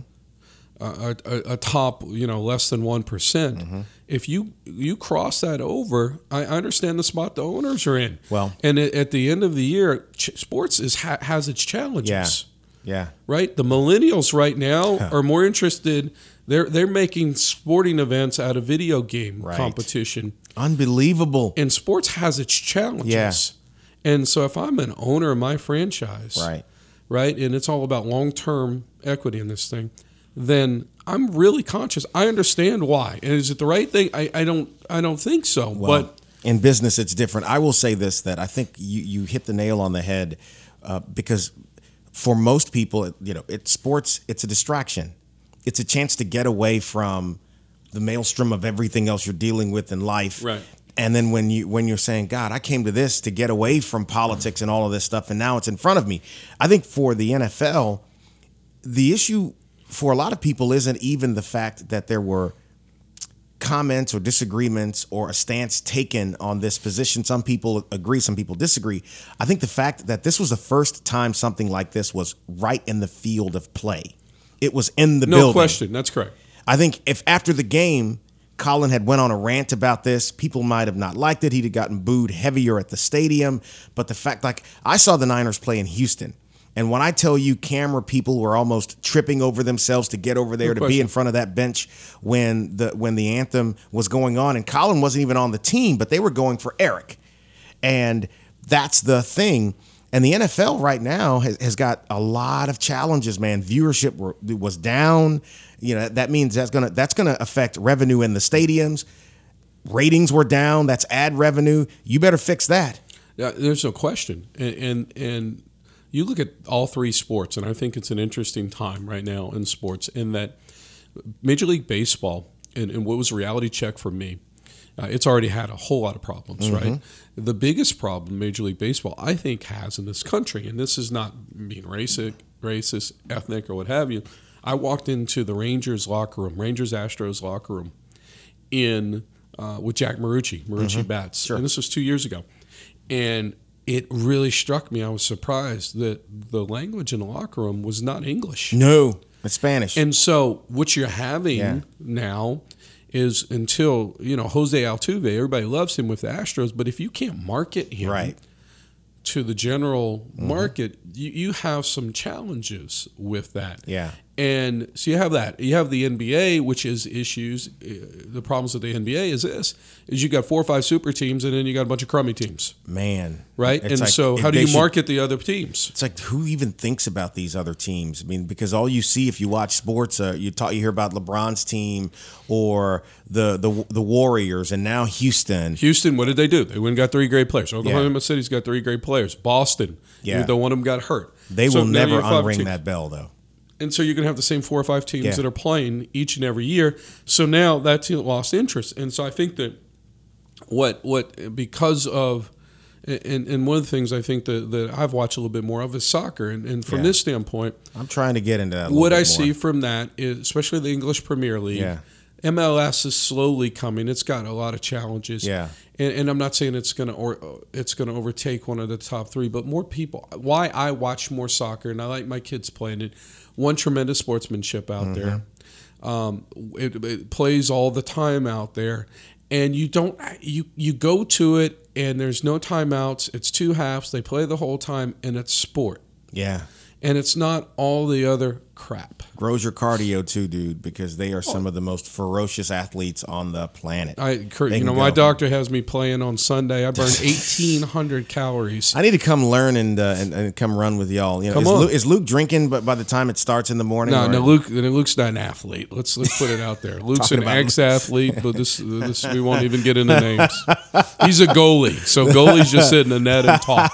A, a, a top, you know, less than one Mm-hmm. if you you cross that over, I understand the spot the owners are in. Well- and at, at the end of the year, ch- sports is ha, has its challenges Yeah. Yeah. right? The millennials right now are more interested. They're they're making sporting events out of video game Right. competition, Unbelievable. and sports has its challenges. Yeah. And so, if I'm an owner of my franchise, Right. right, and it's all about long term equity in this thing, then I'm really conscious. I understand why. And is it the right thing? I, I don't I don't think so. Well, but in business, it's different. I will say this: that I think you you hit the nail on the head uh, because for most people, you know, it's sports. It's a distraction. It's a chance to get away from the maelstrom of everything else you're dealing with in life. Right. And then when you when you're saying, God, I came to this to get away from politics and all of this stuff, and now it's in front of me. I think for the NFL, the issue for a lot of people isn't even the fact that there were comments or disagreements or a stance taken on this position. Some people agree, some people disagree. I think the fact that this was the first time something like this was right in the field of play. It was in the no building. question, that's correct. I think if after the game, Colin had went on a rant about this, people might have not liked it. He'd have gotten booed heavier at the stadium. But the fact, like, I saw the Niners play in Houston. And when I tell you, camera people were almost tripping over themselves to get over there No to be in front of that bench when the when the anthem was going on, and Colin wasn't even on the team, but they were going for Eric, and that's the thing. And the NFL right now has, has got a lot of challenges, man. Viewership were, was down. You know that means that's gonna that's gonna affect revenue in the stadiums. Ratings were down. That's ad revenue. You better fix that. Yeah, there's no question. And, and and you look at all three sports, and I think it's an interesting time right now in sports in that Major League Baseball, and, and what was a reality check for me, uh, it's already had a whole lot of problems, right? The biggest problem Major League Baseball, I think, has in this country, and this is not being racist, racist, ethnic, or what have you. I walked into the Rangers locker room, Rangers Astros locker room, in uh, with Jack Marucci, Marucci bats, and this was two years ago, and it really struck me. I was surprised that the language in the locker room was not English. No, it's Spanish. And so what you're having Yeah. now is until, you know, Jose Altuve, everybody loves him with the Astros, but if you can't market him right. to the general Mm-hmm. market, you, you have some challenges with that. Yeah. And so you have that. You have the NBA, which is issues. Uh, The problems with the NBA is this: is you got four or five super teams, and then you got a bunch of crummy teams, Man. right? And like, so, how do you should- market the other teams? It's like who even thinks about these other teams? I mean, because all you see if you watch sports, uh, you talk, you hear about LeBron's team or the the the Warriors, and now Houston. Houston, what did they do? They went and got three great players. Oklahoma Yeah. City's got three great players. Boston, Yeah. yeah, one of them got hurt. They So will never unring that bell, though. And so you're going to have the same four or five teams Yeah. that are playing each and every year. So now that team lost interest. And so I think that what what because of and, and one of the things I think that, that I've watched a little bit more of is soccer. And, and from Yeah. this standpoint, I'm trying to get into that. what I more. see from that is, especially the English Premier League, Yeah. MLS is slowly coming. It's got a lot of challenges. Yeah. and, and I'm not saying it's gonna or it's gonna overtake one of the top three, but more people. Why I watch more soccer and I like my kids playing it. One tremendous sportsmanship out there. Um, it, it plays all the time out there, and you don't you you go to it and there's no timeouts. It's two halves. They play the whole time, and it's sport, Yeah, and it's not all the other crap. grows your cardio too, dude, because they are some of the most ferocious athletes on the planet. I, Kurt, They you can know, my go. doctor has me playing on Sunday. I burn eighteen hundred calories. I need to come learn and, uh, and and come run with y'all. You know, Come is, on. Luke, is Luke drinking? But by the time it starts in the morning, No, or- no, Luke. Luke's not an athlete. Let's let's put it out there. Luke's Talking an about- ex-athlete, but this this we won't even get into names. He's a goalie, so goalies just sit in the net and talk.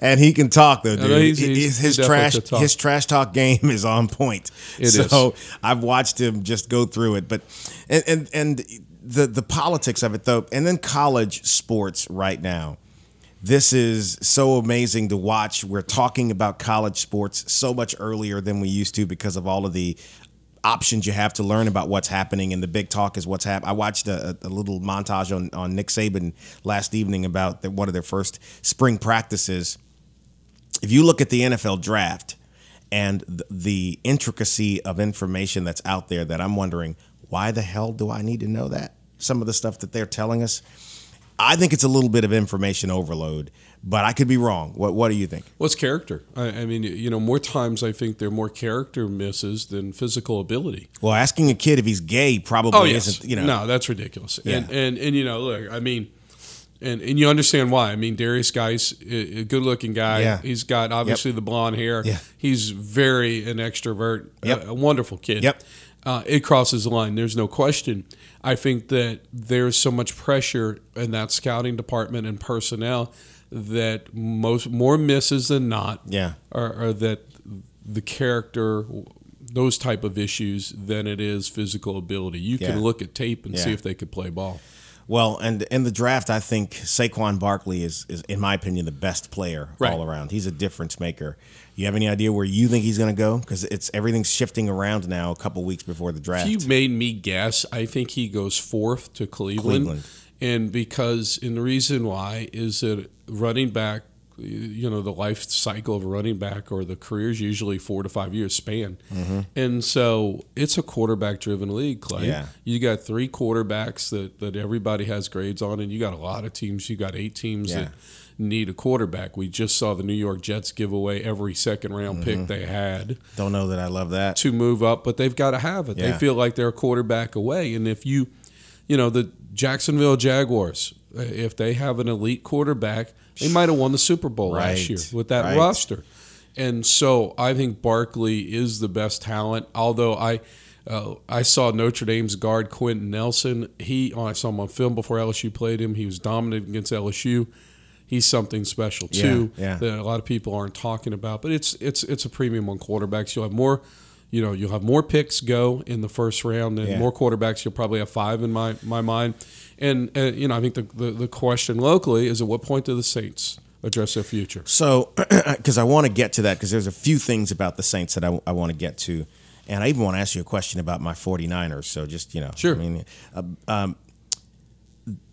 And he can talk though, dude. he's- he's- his trash talk. his trash talk game is on point. It so is. I've watched him just go through it, but and and and the the politics of it though, and then college sports right now. This is so amazing to watch. We're talking about college sports so much earlier than we used to because of all of the options you have to learn about what's happening, and the big talk is what's happening. I watched a, a little montage on, on Nick Saban last evening about the, one of their first spring practices. If you look at the NFL draft and the, the intricacy of information that's out there, that I'm wondering, why the hell do I need to know that? Some of the stuff that they're telling us. I think it's a little bit of information overload, but I could be wrong. What What do you think? What's character? I, I mean, you know, more times I think there are more character misses than physical ability. Well, asking a kid if he's gay probably Oh yes, isn't. You know, no, that's ridiculous. And, Yeah. and and you know, look, I mean, and and you understand why. I mean, Derrius Guice a good looking guy. Yeah. He's got obviously the blonde hair. Yeah. He's very an extrovert. Yep. A, a wonderful kid. Yep. Uh, it crosses the line. There's no question. I think that there's so much pressure in that scouting department and personnel that most more misses than not Yeah. are, are that the character those type of issues than it is physical ability. You Yeah. can look at tape and see if they could play ball. Well, and in the draft, I think Saquon Barkley is, is, in my opinion, the best player Right. all around. He's a difference maker. You have any idea where you think he's going to go? Because it's everything's shifting around now. A couple weeks before the draft. If you made me guess, I think he goes fourth to Cleveland. Cleveland. And because, and the reason why is that running back, you know, the life cycle of a running back or the career is usually four to five years span. And so it's a quarterback driven league, Clay. Mm-hmm. Yeah. You got three quarterbacks that, that everybody has grades on, and you got a lot of teams. You got eight teams Yeah. that need a quarterback. We just saw the New York Jets give away every second round Mm-hmm. pick they had Don't know that I love that. to move up, but they've got to have it. Yeah. They feel like they're a quarterback away. And if you, you know, the Jacksonville Jaguars, if they have an elite quarterback, they might have won the Super Bowl Right. last year with that Right. roster. And so I think Barkley is the best talent. Although I, uh, I saw Notre Dame's guard Quenton Nelson. He, oh, I saw him on film before LSU played him. He was dominant against LSU. He's something special too Yeah, yeah. that a lot of people aren't talking about. But it's it's it's a premium on quarterbacks. You'll have more, you know, you'll have more picks go in the first round and Yeah. more quarterbacks. You'll probably have five in my my mind. And uh, you know, I think the, the the question locally is at what point do the Saints address their future? So, because I want to get to that, because there's a few things about the Saints that I, I want to get to. And I even want to ask you a question about my 49ers. So, just, you know, Sure. I mean, uh, um,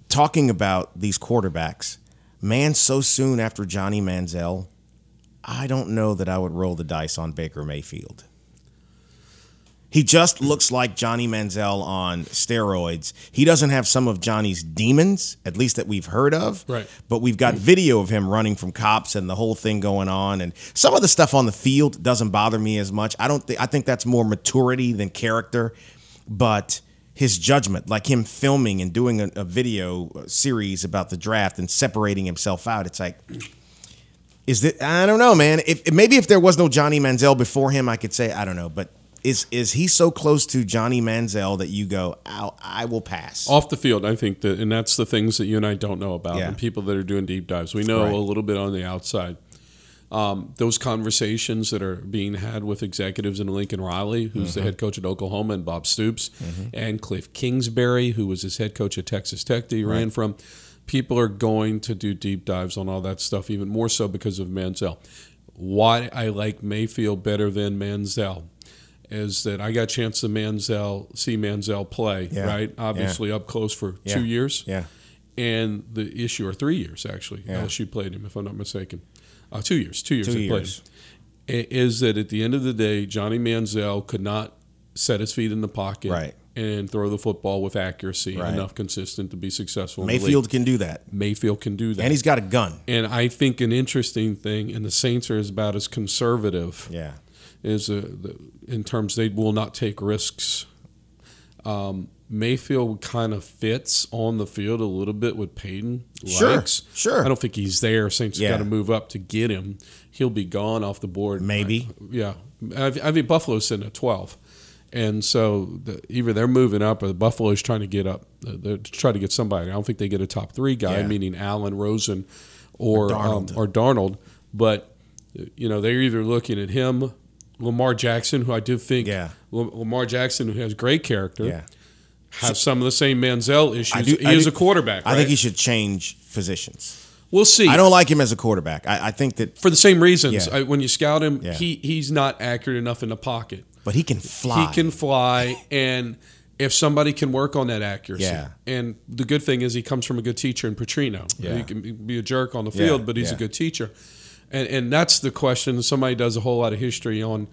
talking about these quarterbacks, man, so soon after Johnny Manziel, I don't know that I would roll the dice on Baker Mayfield. He just looks like Johnny Manziel on steroids. He doesn't have some of Johnny's demons, at least that we've heard of. Right. But we've got video of him running from cops and the whole thing going on. And some of the stuff on the field doesn't bother me as much. I don't think I think that's more maturity than character. But his judgment, like him filming and doing a, a video series about the draft and separating himself out, it's like is that I don't know, man. If maybe if there was no Johnny Manziel before him, I could say I don't know. But is is he so close to Johnny Manziel that you go, I'll, I will pass? Off the field, I think that, and that's the things that you and I don't know about. Yeah. And people that are doing deep dives, we know Right. a little bit on the outside. Um, those conversations that are being had with executives in Lincoln Riley, who's Mm-hmm. the head coach at Oklahoma, and Bob Stoops, and Cliff Kingsbury, who was his head coach at Texas Tech that he ran from. People are going to do deep dives on all that stuff, even more so because of Manziel. Why I like Mayfield better than Manziel is that I got a chance to Manziel see Manziel play, Yeah. right? Obviously up close for Yeah. two years. Yeah. And the issue, or three years actually, Yeah. LSU played him, if I'm not mistaken. Uh, two years, two years Two they years. played him. Is that at the end of the day, Johnny Manziel could not set his feet in the pocket Right. and throw the football with accuracy Right. enough consistent to be successful. Mayfield can do that, Mayfield can do that. and he's got a gun. and I think an interesting thing, and the Saints are about as conservative Yeah. Is uh, the, in terms they will not take risks. Um, Mayfield kind of fits on the field a little bit with Payton. Sure, likes. sure. I don't think he's there. Saints Yeah. got to move up to get him. He'll be gone off the board. Maybe. yeah. I, I mean, Buffalo's sitting at twelve, and so the, either they're moving up or the Buffalo's trying to get up. uh, They're trying to get somebody. I don't think they get a top three guy, Yeah. meaning Allen, Rosen, or Or um, or Darnold. But you know, they're either looking at him, Lamar Jackson, who I do think, Yeah. Lamar Jackson, who has great character, Yeah. has some of the same Manziel issues. I do- he I is do- a quarterback. I think he should change positions. We'll see. I don't like him as a quarterback. I, I think that for the same reasons. Yeah. I, when you scout him, Yeah. he he's not accurate enough in the pocket. But he can fly. He can fly, and if somebody can work on that accuracy, Yeah. and the good thing is he comes from a good teacher in Petrino. Yeah. He can be- a jerk on the field, but he's a good teacher, and and that's the question. Somebody does a whole lot of history on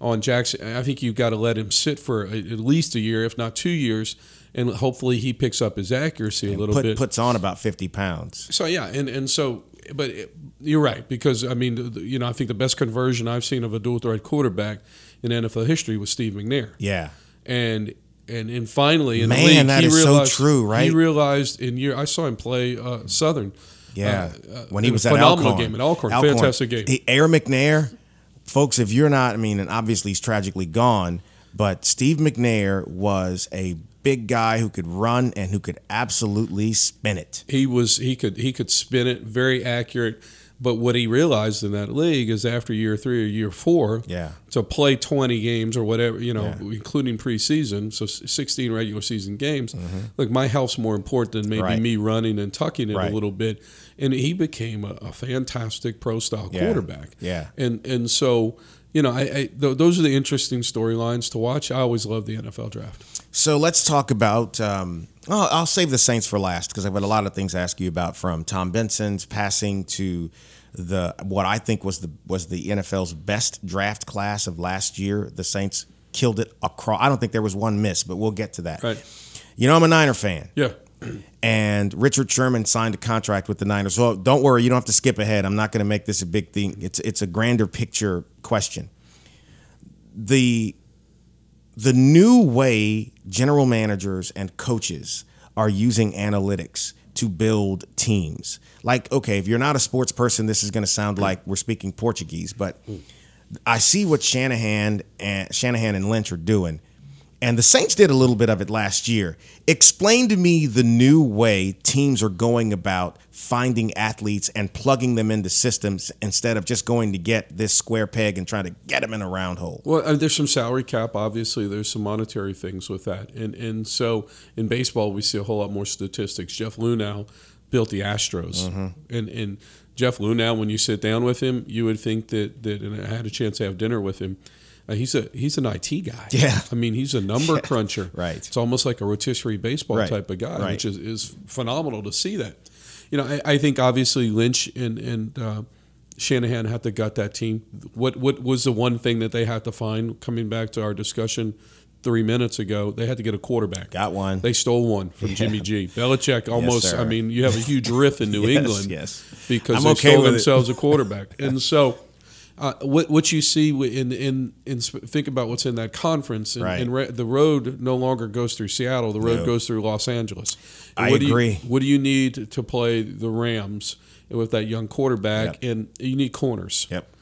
on Jackson. I think you've got to let him sit for at least a year, if not two years, and hopefully he picks up his accuracy a little Put, bit. puts on about 50 pounds. So yeah, and and so, but it, you're right because I mean, you know, I think the best conversion I've seen of a dual threat quarterback in NFL history was Steve McNair, Yeah. and and and finally in Man, the league, that he is so realized, true, right? He realized in year I saw him play uh, Southern. Yeah. uh, when he was at phenomenal Alcorn. game at Alcorn, fantastic game. He, Air McNair, folks, if you're not, I mean, and obviously he's tragically gone, but Steve McNair was a big guy who could run and who could absolutely spin it. he was he could he could spin it very accurate but what he realized in that league is after year three or year four Yeah. to play 20 games or whatever you know Yeah. including preseason so 16 regular season games Mm-hmm. look my health's more important than maybe Right. me running and tucking it Right. a little bit and he became a, a fantastic pro style Yeah. quarterback Yeah. and and so you know I, I th- those are the interesting storylines to watch I always love the NFL draft So let's talk about. Um, oh, I'll save the Saints for last because I've got a lot of things to ask you about from Tom Benson's passing to the what I think was the was the NFL's best draft class of last year. The Saints killed it across. I don't think there was one miss, but we'll get to that. right You know, I'm a Niner fan. yeah and Richard Sherman signed a contract with the Niners. So don't worry, you don't have to skip ahead. I'm not going to make this a big thing. It's it's a grander picture question. The the new way general managers and coaches are using analytics to build teams. Like, okay, if you're not a sports person, this is going to sound like we're speaking Portuguese, but I see what Shanahan and Shanahan and Lynch are doing. And the Saints did a little bit of it last year. Explain to me the new way teams are going about finding athletes and plugging them into systems instead of just going to get this square peg and trying to get them in a round hole. Well, uh, there's some salary cap. Obviously, there's some monetary things with that, and and so in baseball we see a whole lot more statistics. Jeff Luhnow built the Astros, Mm-hmm. and and Jeff Luhnow, when you sit down with him, you would think that that. And I had a chance to have dinner with him. Uh, he's a he's an IT guy. Yeah. I mean he's a number cruncher. right. It's almost like a rotisserie baseball Right. type of guy, Right. which is, is phenomenal to see that. You know, I, I think obviously Lynch and and uh, Shanahan had to gut that team. What what was the one thing that they had to find? Coming back to our discussion three minutes ago, they had to get a quarterback. Got one. They stole one from Jimmy G. Belichick almost. sir. I mean, you have a huge riff in New Yes, England, yes. because I'm they okay stole it. themselves a quarterback, and so. Uh, what what you see in in in think about what's in that conference and, Right. and re- the road no longer goes through Seattle the road No. goes through Los Angeles. I what Do agree. you, what do you need to play the Rams with that young quarterback? Yep. And you need corners. Yep.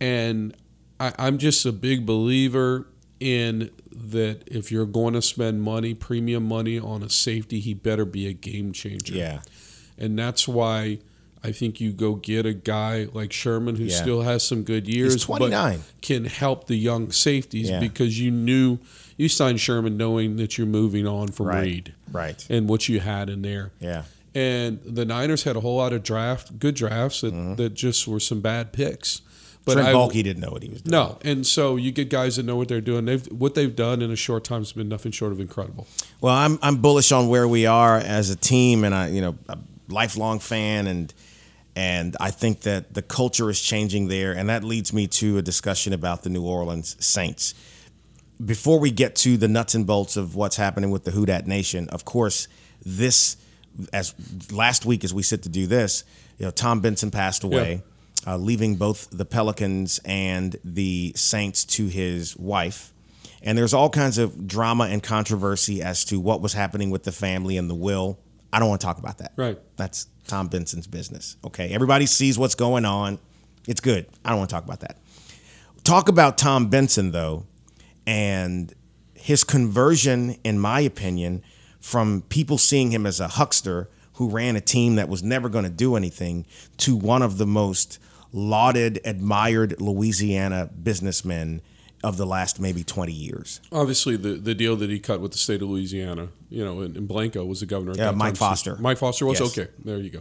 And I, I'm just a big believer in that if you're going to spend money, premium money on a safety, he better be a game changer. Yeah. And that's why I think you go get a guy like Sherman who Yeah. still has some good years, He's 29. but can help the young safeties Yeah. because you knew you signed Sherman knowing that you're moving on from Right. Reid Right. and what you had in there. Yeah. And the Niners had a whole lot of draft, good drafts that, that just were some bad picks. But Mm-hmm. Trent Baalke didn't know what he was doing. no, and so you get guys that know what they're doing. They've what they've done in a short time has been nothing short of incredible. Well, I'm I'm bullish on where we are as a team, and I, you know, a lifelong fan, and and I think that the culture is changing there, and that leads me to a discussion about the New Orleans Saints. Before we get to the nuts and bolts of what's happening with the Who Dat Nation, of course, this as last week as we sit to do this, you know, Tom Benson passed away, uh, leaving both the Pelicans and the Saints to his wife. And there's all kinds of drama and controversy as to what was happening with the family and the will. I don't want to talk about that. Right. That's Tom Benson's business. Okay. Everybody sees what's going on. It's good. I don't want to talk about that. Talk about Tom Benson, though, and his conversion, in my opinion, from people seeing him as a huckster who ran a team that was never going to do anything to one of the most lauded, admired Louisiana businessmen of the last maybe 20 years. Obviously, the, the deal that he cut with the state of Louisiana, you know, and, and Blanco was the governor. Yeah, Mike time. Foster. Mike Foster was Yes. okay. There you go.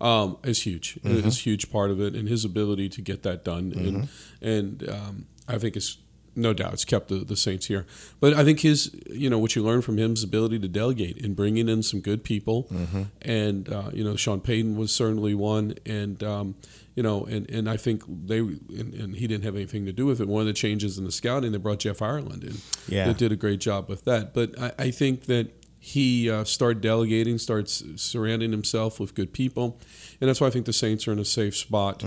Um, is huge. Mm-hmm. A huge part of it, and his ability to get that done, and and um, I think it's no doubt, it's kept the, the Saints here. But I think his, you know, what you learn from him is ability to delegate and bringing in some good people. Mm-hmm. And uh, you know, Sean Payton was certainly one, and um, you know, and, and I think they and, and he didn't have anything to do with it. One of the changes in the scouting, they brought Jeff Ireland in. Yeah. that did a great job with that. But I, I think that he uh, started delegating, starts surrounding himself with good people, and that's why I think the Saints are in a safe spot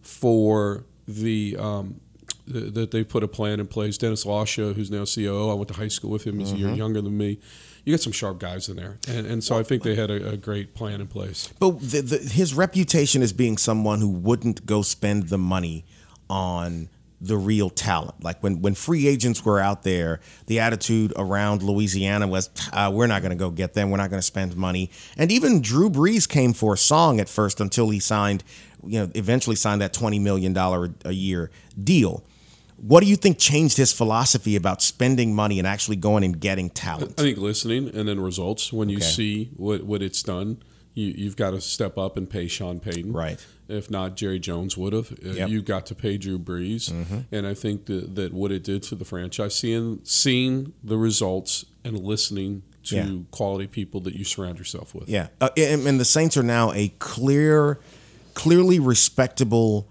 for the. Um, th- that they put a plan in place. Dennis Lauscha, who's now COO, I went to high school with him. He's a year younger than me. You got some sharp guys in there, and, and so I think they had a, a great plan in place. But the, the, his reputation as being someone who wouldn't go spend the money on the real talent. Like when, when free agents were out there, the attitude around Louisiana was, uh, we're not going to go get them. We're not going to spend money. And even Drew Brees came for a song at first until he signed, you know, eventually signed that $20 million a year deal. What do you think changed his philosophy about spending money and actually going and getting talent? I think listening and then results. When you Okay. see what, what it's done, you, you've got to step up and pay Sean Payton. Right. If not, Jerry Jones would have. Uh, Yep. You got to pay Drew Brees, and I think that, that what it did to the franchise, seeing seeing the results and listening to Yeah. quality people that you surround yourself with. Yeah, uh, and, and the Saints are now a clear, clearly respectable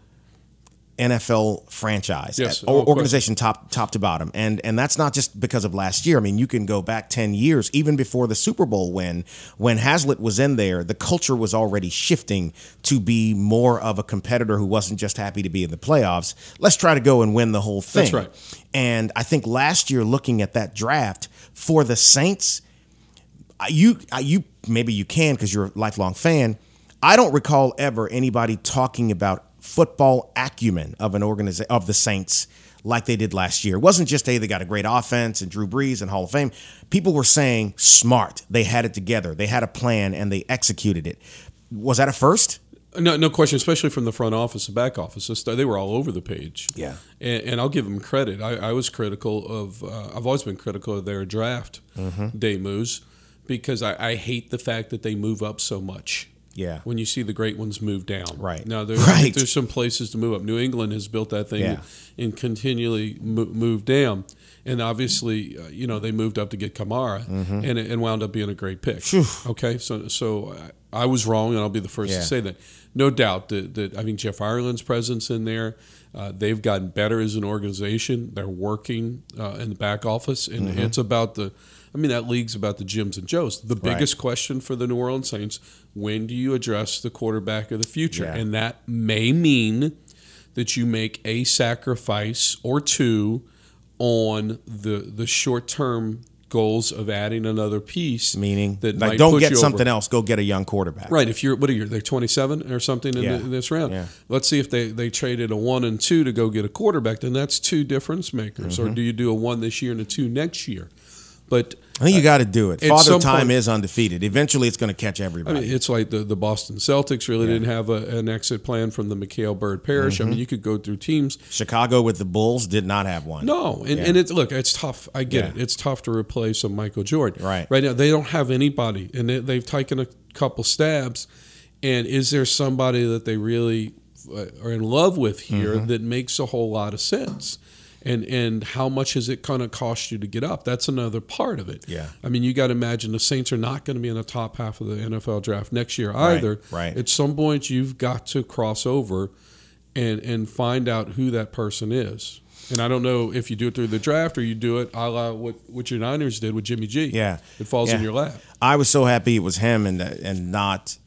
NFL franchise, Yes, or- organization top top to bottom, and and that's not just because of last year. I mean, you can go back ten years, even before the Super Bowl win, when Haslett was in there, the culture was already shifting to be more of a competitor who wasn't just happy to be in the playoffs. Let's try to go and win the whole thing. That's right. And I think last year, looking at that draft for the Saints, you you maybe you can because you're a lifelong fan. I don't recall ever anybody talking about football acumen of an organization of the Saints like they did last year. It wasn't just hey they got a great offense and Drew Brees and Hall of Fame. People were saying smart. They had it together. They had a plan and they executed it. Was that a first? No, no question. Especially from the front office and back office. They were all over the page. Yeah. and, and I'll give them credit. I, I was critical of. Uh, I've always been critical of their draft Mm-hmm. day moves because I, I hate the fact that they move up so much. Yeah. when you see the great ones move down. Right. now, there, Right. there's some places to move up. New England has built that thing Yeah. and continually mo- moved down. And obviously, uh, you know, they moved up to get Kamara, Mm-hmm. and and wound up being a great pick. Okay, so so I, was wrong, and I'll be the first Yeah. to say that. No doubt that, that I think Jeff Ireland's presence in there, uh, they've gotten better as an organization. They're working uh, in the back office, and Mm-hmm. it's about the. I mean, that league's about the Jims and Joes. The Right. biggest question for the New Orleans Saints: When do you address the quarterback of the future? Yeah. And that may mean that you make a sacrifice or two on the the short term goals of adding another piece. Meaning that like don't get something over. else. Go get a young quarterback. Right. If you're, what are you? They're 27 or something in, Yeah. the, in this round. Yeah. Let's see if they, they traded a one and two to go get a quarterback. Then that's two difference makers. Mm-hmm. Or do you do a one this year and a two next year? But I think you got to do it. At Father Time point- is undefeated. Eventually, it's going to catch I everybody. mean, it's like the, the Boston Celtics really didn't have a, an exit plan from the McHale Bird Parish. Mm-hmm. I mean, you could go through teams. Chicago with the Bulls did not have one. No, and, Yeah. and it's look, it's tough. I get Yeah. it. It's tough to replace a Michael Jordan. Right. Right now, they don't have anybody, and they, they've taken a couple stabs. And is there somebody that they really uh, are in love with here Mm-hmm. that makes a whole lot of sense? And and how much is it going to cost you to get up? That's another part of it. Yeah. I mean, you got to imagine the Saints are not going to be in the top half of the NFL draft next year either. right. At some point, you've got to cross over and and find out who that person is. And I don't know if you do it through the draft or you do it a la what, what your Niners did with Jimmy G. Yeah. It falls in your lap. I was so happy it was him and and not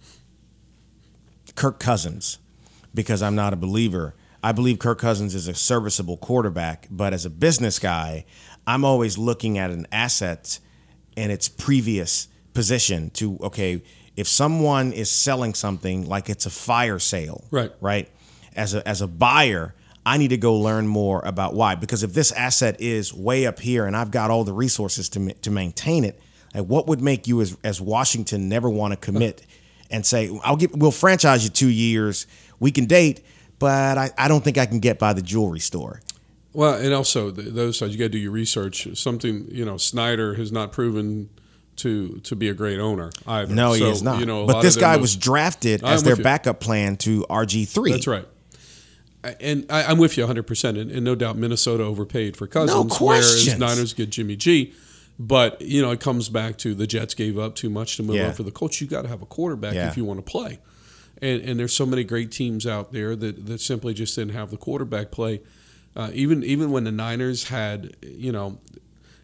Kirk Cousins because I'm not a believer. I believe Kirk Cousins is a serviceable quarterback, but as a business guy, I'm always looking at an asset in its previous position to okay, if someone is selling something like it's a fire sale, Right. Right? As a as a buyer, I need to go learn more about why because if this asset is way up here and I've got all the resources to to maintain it, like what would make you as as Washington never want to commit and say I'll give we'll franchise you 2 years, we can date, but I, I don't think I can get by the jewelry store. Well, and also the, the other side, you got to do your research. Something you know, Snyder has not proven to to be a great owner either. No, he is not. You know, but this guy was drafted I'm as their you. backup plan to RG3. That's right. and I, I'm with you 100, percent and, and no doubt Minnesota overpaid for Cousins, questions. whereas Niners get Jimmy G. But you know, it comes back to the Jets gave up too much to move Yeah. on for the Colts. You got to have a quarterback Yeah. if you want to play, and and there's so many great teams out there that that simply just didn't have the quarterback play. Uh, even even when the Niners had, you know,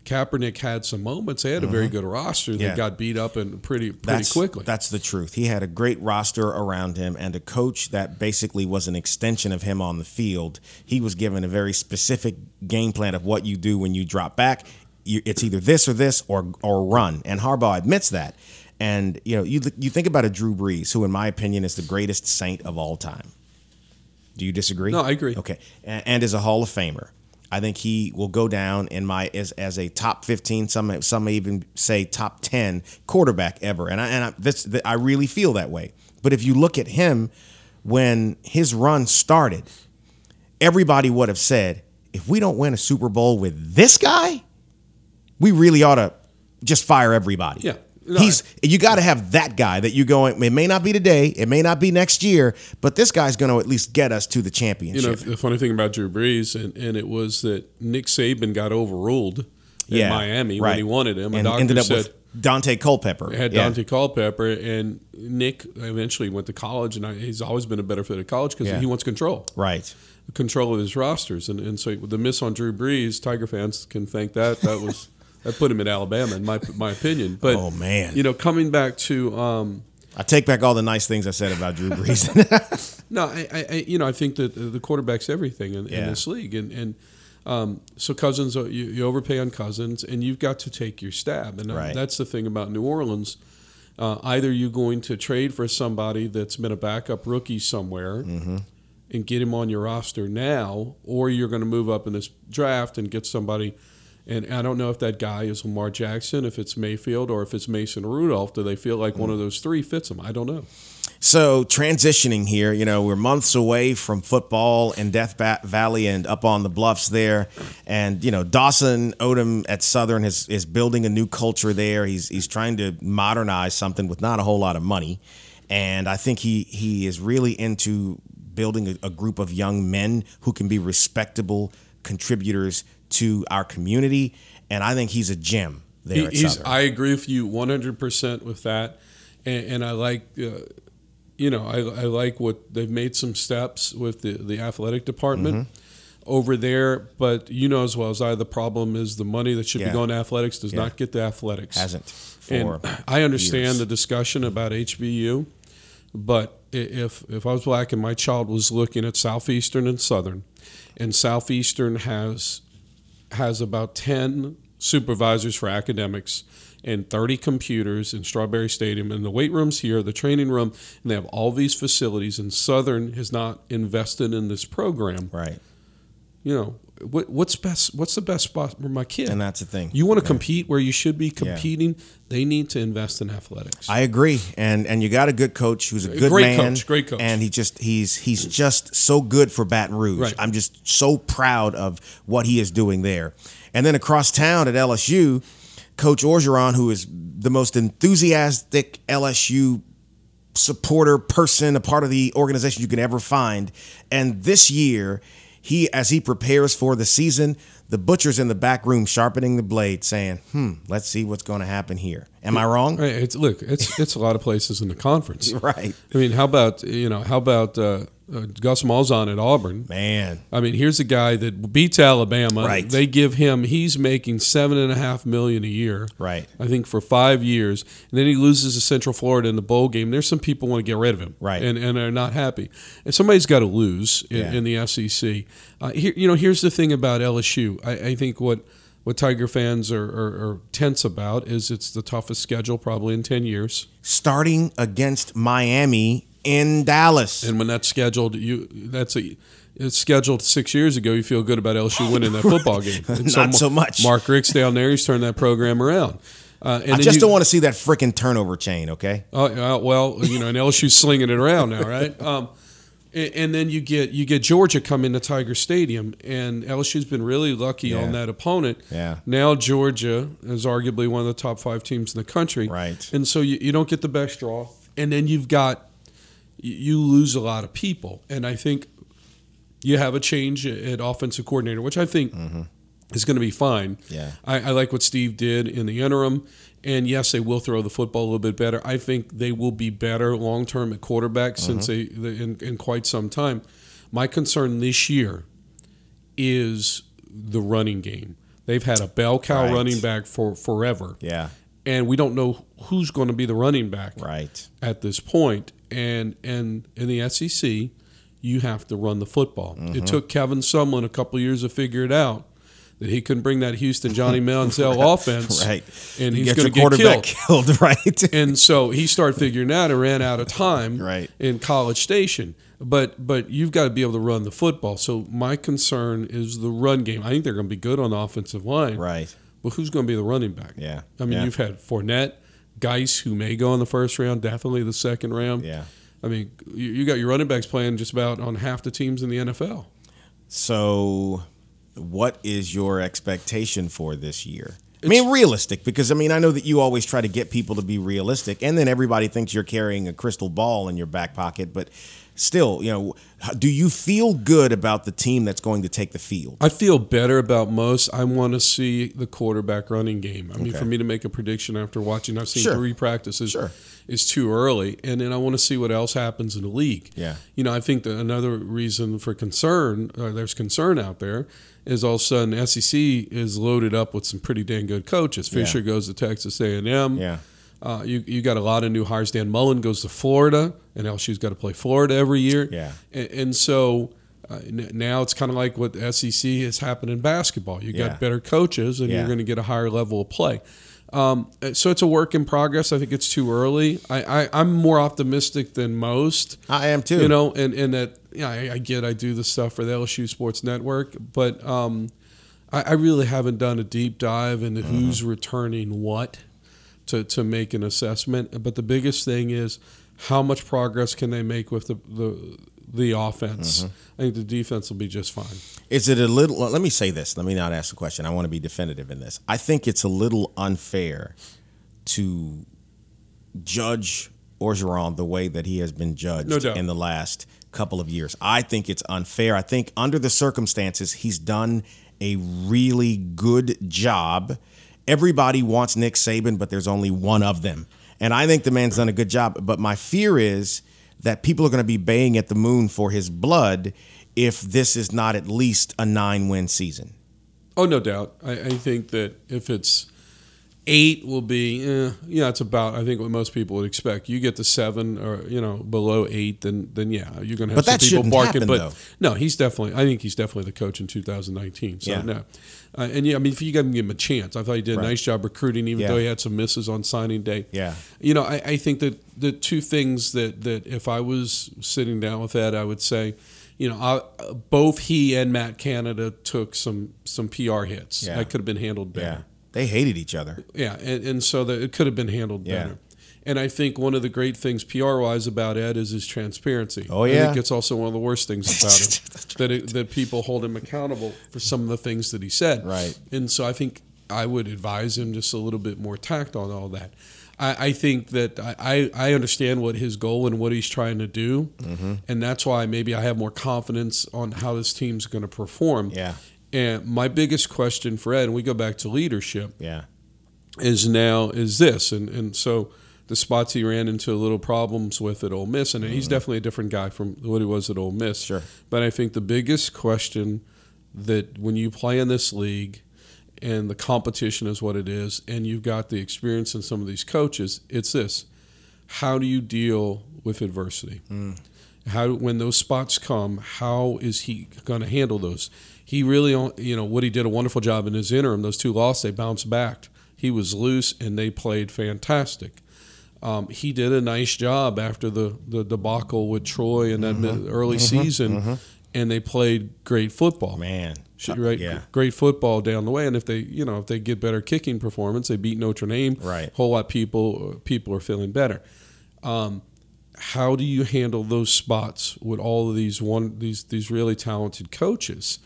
Kaepernick had some moments. They had a very good roster that Mm-hmm. Yeah. got beat up and pretty pretty that's, quickly. That's the truth. He had a great roster around him and a coach that basically was an extension of him on the field. He was given a very specific game plan of what you do when you drop back. You, it's either this or this or or run. And Harbaugh admits that. And you know, you you think about a Drew Brees, who in my opinion is the greatest saint of all time. Do you disagree? No, I agree. Okay, and, and is a Hall of Famer. I think he will go down in my as, as a top fifteen. Some some even say top ten quarterback ever. And I and I, this I really feel that way. But if you look at him when his run started, everybody would have said, if we don't win a Super Bowl with this guy, we really ought to just fire everybody. Yeah. No, He's you got to have that guy that you going. It may not be today, it may not be next year, but this guy's going to at least get us to the championship. You know, the funny thing about Drew Brees, and, and it was that Nick Saban got overruled in Miami when he wanted him. And doctor ended up said with Daunte Culpepper. had Yeah. Daunte Culpepper, and Nick eventually went to college, and I, he's always been a better fit at college because Yeah. he wants control, Right. control of his rosters, and and so the miss on Drew Brees, Tiger fans can thank that. That was that put him in Alabama, in my my opinion. But Oh, man. you know, coming back to. Um, I take back all the nice things I said about Drew Brees. No, I, I, I you know, I think that the quarterback's everything in, in this league, and and um, so Cousins, uh, you, you overpay on Cousins, and you've got to take your stab, and uh, Right. that's the thing about New Orleans. Uh, either you're going to trade for somebody that's been a backup rookie somewhere Mm-hmm. and get him on your roster now, or you're going to move up in this draft and get somebody. And I don't know if that guy is Lamar Jackson, if it's Mayfield, or if it's Mason Rudolph. Do they feel like one of those three fits them? I don't know. So transitioning here, you know, we're months away from football in Death Valley and up on the bluffs there, and you know Dawson Odums at Southern is is building a new culture there. He's he's trying to modernize something with not a whole lot of money, and I think he he is really into building a, a group of young men who can be respectable contributors to our community, and I think he's a gem there He- at he's, Southern. I agree with you 100% with that. And, and I like, uh, you know, I, I like what they've made some steps with the, the athletic department Mm-hmm. over there. But you know as well as I, the problem is the money that should Yeah. be going to athletics does Yeah. not get to athletics. hasn't And I understand years. the discussion about HBU, but if if I was black and my child was looking at Southeastern and Southern, and Southeastern has has about ten supervisors for academics and 30 computers in Strawberry Stadium and the weight rooms here, the training room, and they have all these facilities and Southern has not invested in this program. right, You know, what, what's best what's the best spot for my kid? and that's the thing. You want to compete where you should be competing. They need to invest in athletics. I agree, and and you got a good coach who's a good Great man, coach, great coach. and he just he's he's just so good for Baton Rouge. Right. I'm just so proud of what he is doing there. And then across town at LSU, Coach Orgeron, who is the most enthusiastic LSU supporter person, a part of the organization you can ever find. And this year, he as he prepares for the season, the butcher's in the back room sharpening the blade, saying, "Hmm, let's see what's going to happen here." Am I wrong? Right, it's look, it's it's a lot of places in the conference. Right. I mean, how about you know, how about uh, uh, Gus Malzahn at Auburn? Man, I mean, here's a guy that beats Alabama. Right. They give him he's making seven and a half million a year. Right. I think for five years, and then he loses to Central Florida in the bowl game. There's some people want to get rid of him. Right. And and are not happy. And somebody's got to lose in, Yeah. in the SEC. Uh, here, you know, here's the thing about LSU. I, I think what what Tiger fans are, are, are tense about is it's the toughest schedule probably in ten years. starting against Miami in Dallas. And when that's scheduled, you that's a it's scheduled six years ago. You feel good about LSU winning that football game. Not so much. Mark Richt's down there. He's turned that program around. Uh, and I just you- don't want to see that freaking turnover chain, okay? Oh, uh, well, you know, and LSU's slinging it around now, right? Um, and, and then you get you get Georgia come into Tiger Stadium, and LSU's been really lucky Yeah. on that opponent. Yeah. Now Georgia is arguably one of the top five teams in the country. Right. And so you, you don't get the best draw, and then you've got you- lose a lot of people, and I think You have a change at offensive coordinator, which I think is going to be fine. Mm-hmm. Yeah. I, I like what Steve did in the interim. And yes, they will throw the football a little bit better. I think they will be better long term at quarterback since they, Mm-hmm. they in, in quite some time. My concern this year is the running game. They've had a bell cow Right. running back for forever, Yeah. and we don't know who's going to be the running back Right. at this point. And and in the SEC, you have to run the football. Mm-hmm. It took Kevin Sumlin a couple years to figure it out that he couldn't bring that Houston Johnny Manziel offense, Right. And he's going to get killed. killed, right? And so he started figuring that and ran out of time Right. in College Station. But but you've got to be able to run the football. So my concern is the run game. I think they're going to be good on the offensive line. right. But who's going to be the running back? Yeah. I mean, Yeah. you've had Fournette, Guice, who may go in the first round, definitely the second round. Yeah. I mean, you, you got your running backs playing just about on half the teams in the NFL. So, what is your expectation for this year? I mean, realistic, because I mean, I know that you always try to get people to be realistic, and then everybody thinks you're carrying a crystal ball in your back pocket. But still, you know, do you feel good about the team that's going to take the field? I feel better about most. I want to see the quarterback running game. I mean, for me to make a prediction after watching, I've seen Sure. three practices. Sure. Is too early, and then I want to see what else happens in the league. Yeah. you know, I think that another reason for concern, uh, there's concern out there, is all of a sudden SEC is loaded up with some pretty dang good coaches. Fisher Yeah. goes to Texas A&M. Yeah. Uh, you you got a lot of new hires. Dan Mullen goes to Florida, and LSU's got to play Florida every year. Yeah. and, and so uh, n- now it's kind of like what SEC has happened in basketball. You Yeah. got better coaches, and Yeah. you're going to get a higher level of play. Um, so it's a work in progress. I think it's too early. I, I I'm more optimistic than most. I am too. You know, and and that yeah, I, I get I do the stuff for the LSU Sports Network, but um, I, I really haven't done a deep dive into Mm-hmm. who's returning what to to make an assessment. But the biggest thing is how much progress can they make with the the the offense. Mm-hmm. I think the defense will be just fine. Is it a little? Let me say this. Let me not ask the question. I want to be definitive in this. I think it's a little unfair to judge Orgeron the way that he has been judged No in the last couple of years. I think it's unfair. I think under the circumstances, he's done a really good job. Everybody wants Nick Saban, but there's only one of them. And I think the man's done a good job. But my fear is that people are going to be baying at the moon for his blood if this is not at least a nine win season. Oh, no doubt. I, I think that if it's eight, will be eh, yeah, it's about I think what most people would expect. You get to seven or you know below eight, then then yeah, you're going to have But some that people barking. happen, but though. no, he's definitely. I think he's definitely the coach in 2019. So Yeah. no, uh, and yeah, I mean if you got to give him a chance, I thought he did a Right. nice job recruiting, even Yeah. though he had some misses on signing day. Yeah. You know, I, I think that the two things that that if I was sitting down with Ed, I would say. You know, I, both he and Matt Canada took some some PR hits Yeah. that could have been handled better. They hated each other. Yeah, and, and so that it could have been handled Yeah. better. And I think one of the great things PR wise about Ed is his transparency. Oh, I yeah. think it's also one of the worst things about him that it, that people hold him accountable for some of the things that he said. Right. And so I think I would advise him just a little bit more tact on all that. I, I think that I, I I understand what his goal and what he's trying to do, Mm-hmm. and that's why maybe I have more confidence on how this team's going to perform. Yeah. And my biggest question for Ed, and we go back to leadership, Yeah. is now is this and and so the spots he ran into a little problems with at Ole Miss and he's definitely a different guy from what he was at Ole Miss. Mm-hmm. Sure. But I think the biggest question that when you play in this league and the competition is what it is and you've got the experience in some of these coaches, it's this. How do you deal with adversity? How when those spots come, how is he going to handle those? He really, you know, Woody did a wonderful job in his interim. Those two losses, they bounced back. He was loose, and they played fantastic. Um, he did a nice job after the, the debacle with Troy in that mid- early season, and they played great football. Man. Right, Yeah. great football down the way, and if they, you know, if they get better kicking performance, they beat Notre Dame. Right. whole lot people people are feeling better. Um, how do you handle those spots with all of these one these these really talented coaches?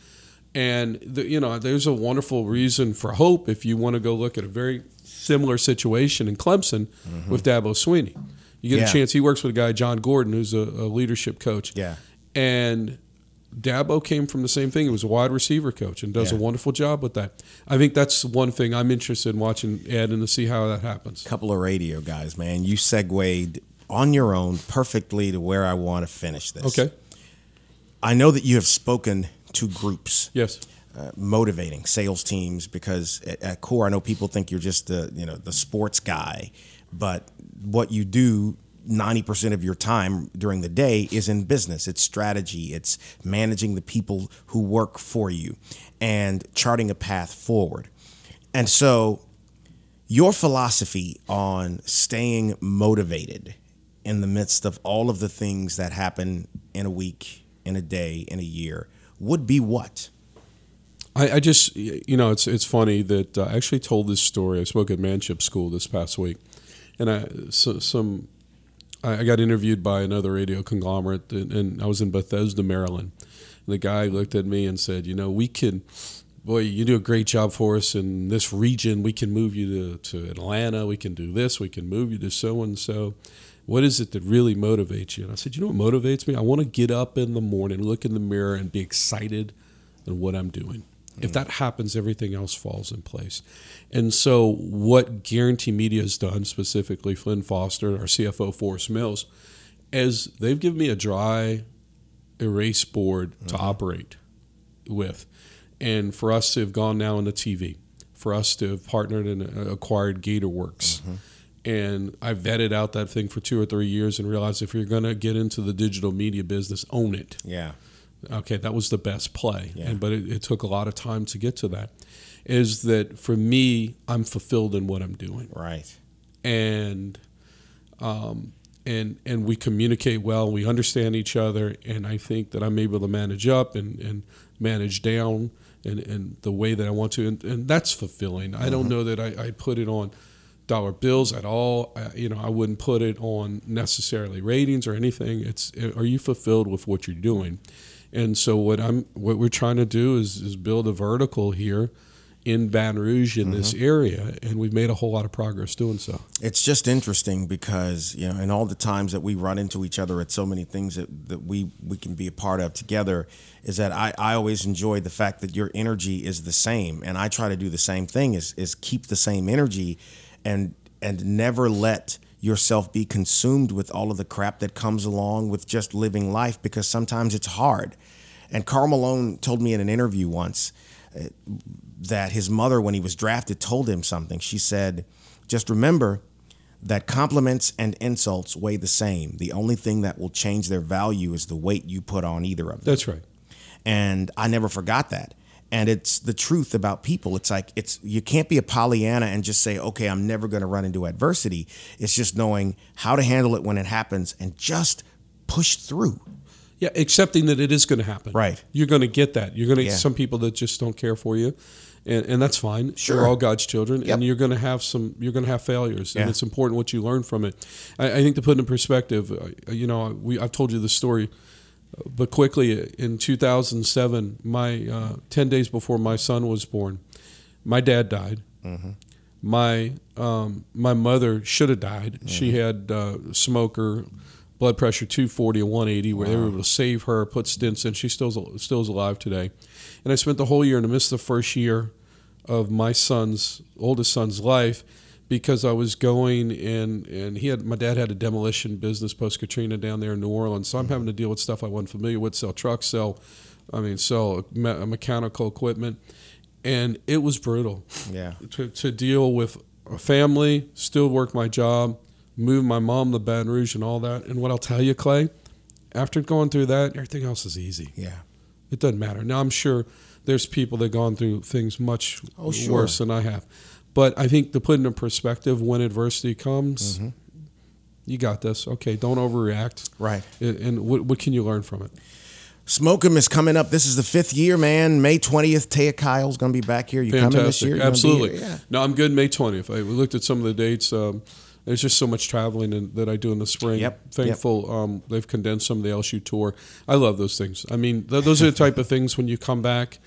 And the, you know, there's a wonderful reason for hope if you want to go look at a very similar situation in Clemson with Dabo Swinney. You get Mm-hmm. Yeah. a chance. He works with a guy Jon Gordon, who's a, a leadership coach. Yeah. and Dabo came from the same thing. He was a wide receiver coach and does Yeah. a wonderful job with that. I think that's one thing I'm interested in watching Ed and to see how that happens. couple of radio guys, man. You segued on your own perfectly to where I want to finish this. Okay. I know that you have spoken to groups. Yes. uh, motivating sales teams because at, at core, I know people think you're just the you know the sports guy, but what you do. 90% of your time during the day is in business. It's strategy. It's managing the people who work for you and charting a path forward. And so, your philosophy on staying motivated in the midst of all of the things that happen in a week, in a day, in a year would be what? I, I just, you know, it's it's funny that uh, I actually told this story. I spoke at Manship School this past week, and I so, some I got interviewed by another radio conglomerate, and, and I was in Bethesda, Maryland. And the guy looked at me and said, "You know, we can, boy, you do a great job for us in this region. We can move you to, to Atlanta. We can do this. We can move you to so and so." What is it that really motivates you? And I said, you know what motivates me? I want to get up in the morning, look in the mirror, and be excited in what I'm doing. If mm. that happens, everything else falls in place. And so, what Guaranty Media has done, specifically Flynn Foster, our CFO, Forrest Mills, is they've given me a dry erase board to mm-hmm. operate with. And for us to have gone now into TV, for us to have partnered and uh, acquired GatorWorks, mm-hmm. And I vetted out that thing for two or three years and realized if you're going to get into the digital media business, own it Yeah. okay, that was the best play. Yeah. And, but it, it took a lot of time to get to that. Is that for me, I'm fulfilled in what I'm doing. Right. And um, and and we communicate well, we understand each other, and I think that I'm able to manage up and, and manage down and, and the way that I want to, and, and that's fulfilling. I don't know that I, I put it on dollar bills at all. I, you know, I wouldn't put it on necessarily ratings or anything. It's are you fulfilled with what you're doing? And so what I'm what we're trying to do is is build a vertical here in Baton Rouge in this mm-hmm. area, and we've made a whole lot of progress doing so. It's just interesting because you know, in all the times that we run into each other at so many things that, that we we can be a part of together, is that I, I always enjoy the fact that your energy is the same, and I try to do the same thing is is keep the same energy, and and never let yourself be consumed with all of the crap that comes along with just living life because sometimes it's hard. And Karl Malone told me in an interview once uh, that his mother, when he was drafted, told him something. She said, Just remember that compliments and insults weigh the same. The only thing that will change their value is the weight you put on either of them. That's right. And I never forgot that. And it's the truth about people. It's like it's you can't be a Pollyanna and just say, "Okay, I'm never going to run into adversity." It's just knowing how to handle it when it happens and just push through. Yeah, accepting that it is going to happen. Right. You're going to get that. You're going to Yeah. get some people that just don't care for you, and, and that's fine. Sure. We're all God's children, Yep. and you're going to have some. You're going to have failures, Yeah. and it's important what you learn from it. I, I think to put it in perspective, uh, you know, we I've told you the story, but quickly in 2007, my uh, 10 days before my son was born, my dad died. My um, my mother should have died. She had uh, smoker, blood pressure 240 and 180, where they were able to save her, put stents in. She still still is alive today. And I spent the whole year in the midst of the first year of my son's oldest son's life because I was going and and he had my dad had a demolition business post Katrina down there in New Orleans, so I'm having to deal with stuff I wasn't familiar with, sell trucks, sell, I mean, sell me- mechanical equipment, and it was brutal Yeah. to, to deal with a family, still work my job, move my mom to Baton Rouge and all that. And what I'll tell you, Clay, after going through that, everything else is easy. Yeah. It doesn't matter. Now I'm sure there's people that gone through things much Oh, sure. worse than I have. But I think to put it in perspective, when adversity comes, Mm-hmm. you got this. Okay, don't overreact. Right. And, what, what can you learn from it? Smoke 'em is coming up. This is the fifth year, man. May 20th, Taya Kyle's going to be back here. You coming this year? You gonna Absolutely. Yeah. No, I'm good May 20th. I we looked at some of the dates. Um, there's just so much traveling in, that I do in the spring. Yep, Thankful um, they've condensed some of the LSU tour. I love those things. I mean, th- those are the type of things when you come back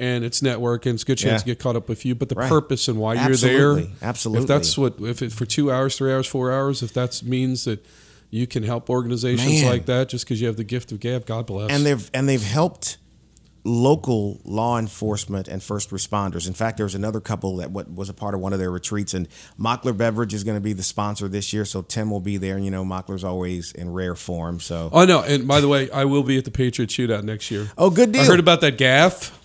and it's networking, it's a good chance Yeah. to get caught up with you. But the Right. purpose and why Absolutely. you're there, Absolutely. If that's what, if it for two hours, three hours, four hours, if that means that you can help organizations Man. like that just because you have the gift of gab. God bless. and they've and they've helped local law enforcement and first responders. In fact, there was another couple that what was a part of one of their retreats, and Mockler Beverage is going to be the sponsor this year, so Tim will be there. And You know, Mockler's always in rare form, so oh no! And by the way, I will be at the Patriot Shootout next year. oh, good deal. I heard about that gaff,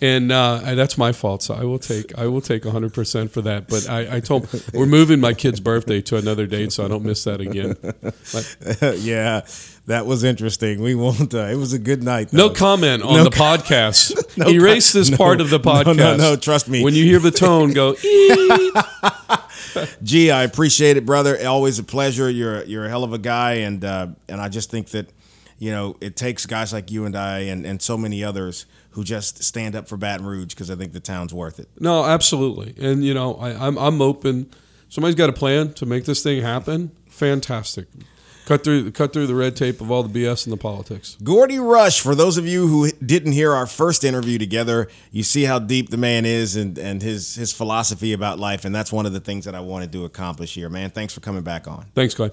and uh, that's my fault. So I will take I will take 100 percent for that. But I, I told we're moving my kid's birthday to another date, so I don't miss that again. But yeah, that was interesting. We won't. Uh, it was a good night. no comment on No the com- podcast. No Erase this no, part of the podcast. no, no, trust me. When you hear the tone, go. Gee, I appreciate it, brother. Always a pleasure. You're you're a hell of a guy, and uh, and I just think that you know it takes guys like you and I and, and so many others who just stand up for Baton Rouge because I think the town's worth it. No, absolutely. And you know, I, I'm I'm open. Somebody's got a plan to make this thing happen. Fantastic. Cut through cut through the red tape of all the BS and the politics. Gordy Rush, for those of you who didn't hear our first interview together, you see how deep the man is and, and his his philosophy about life, and that's one of the things that I wanted to accomplish here, man. Thanks for coming back on. Thanks, Clay.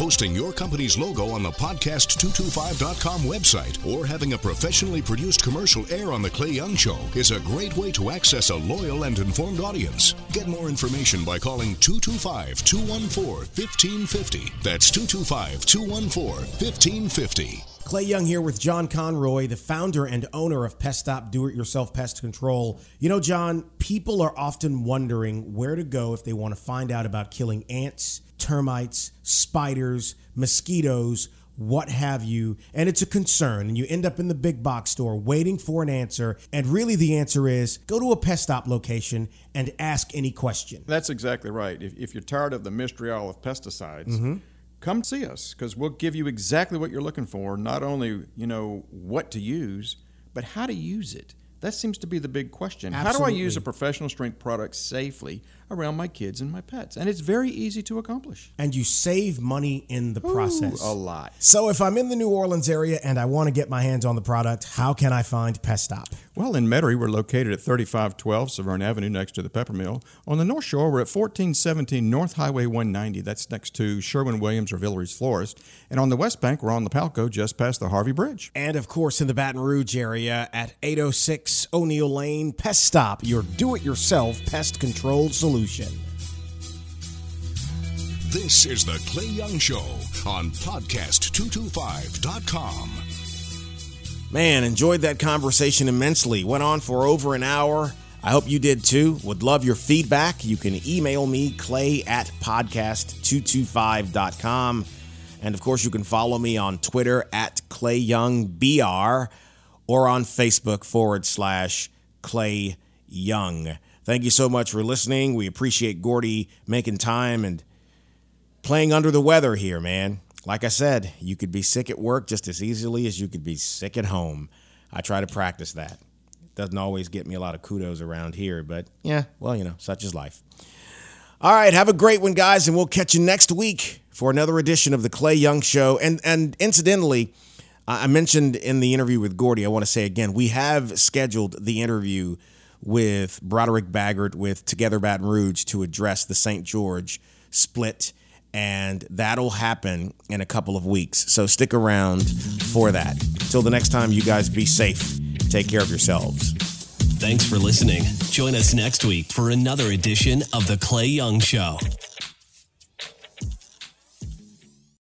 Posting your company's logo on the podcast225.com website or having a professionally produced commercial air on The Clay Young Show is a great way to access a loyal and informed audience. Get more information by calling 225 214 1550. That's 225 214 1550. Clay Young here with John Conroy, the founder and owner of Pest Stop Do It Yourself Pest Control. You know, John, people are often wondering where to go if they want to find out about killing ants, termites, spiders, mosquitoes, what have you. And it's a concern. And you end up in the big box store waiting for an answer. And really, the answer is go to a Pest Stop location and ask any question. That's exactly right. If, if you're tired of the mystery all of pesticides, mm-hmm. come see us because we'll give you exactly what you're looking for. Not only you know what to use, but how to use it. That seems to be the big question. How do I use a professional strength product safely around my kids and my pets? And it's very easy to accomplish. And you save money in the process. Ooh, a lot. So if I'm in the New Orleans area and I want to get my hands on the product, how can I find Pest Stop? Well, in Metairie, we're located at 3512 Severn Avenue next to the Pepper Mill. On the North Shore, we're at 1417 North Highway 190. That's next to Sherwin Williams or Villere's Florist. And on the West Bank, we're on the Palco just past the Harvey Bridge. And of course, in the Baton Rouge area at 806 O'Neal Lane, Pest Stop, your do it yourself pest control solution. This is the Clay Young Show on podcast225.com. Man, enjoyed that conversation immensely. Went on for over an hour. I hope you did too. Would love your feedback. You can email me, clay at podcast225.com. And of course, you can follow me on Twitter at ClayYoungBR or on Facebook forward slash Clay Young. Thank you so much for listening. We appreciate Gordy making time and playing under the weather here, man. Like I said, you could be sick at work just as easily as you could be sick at home. I try to practice that. It doesn't always get me a lot of kudos around here, but yeah, well, you know, such is life. All right, have a great one, guys, and we'll catch you next week for another edition of the Clay Young Show. And and incidentally, I I mentioned in the interview with Gordy, I want to say again, we have scheduled the interview with Broderick Bagert with Together Baton Rouge to address the St. George split, and that'll happen in a couple of weeks. So stick around for that. Till the next time, you guys be safe. Take care of yourselves. Thanks for listening. Join us next week for another edition of The Clay Young Show.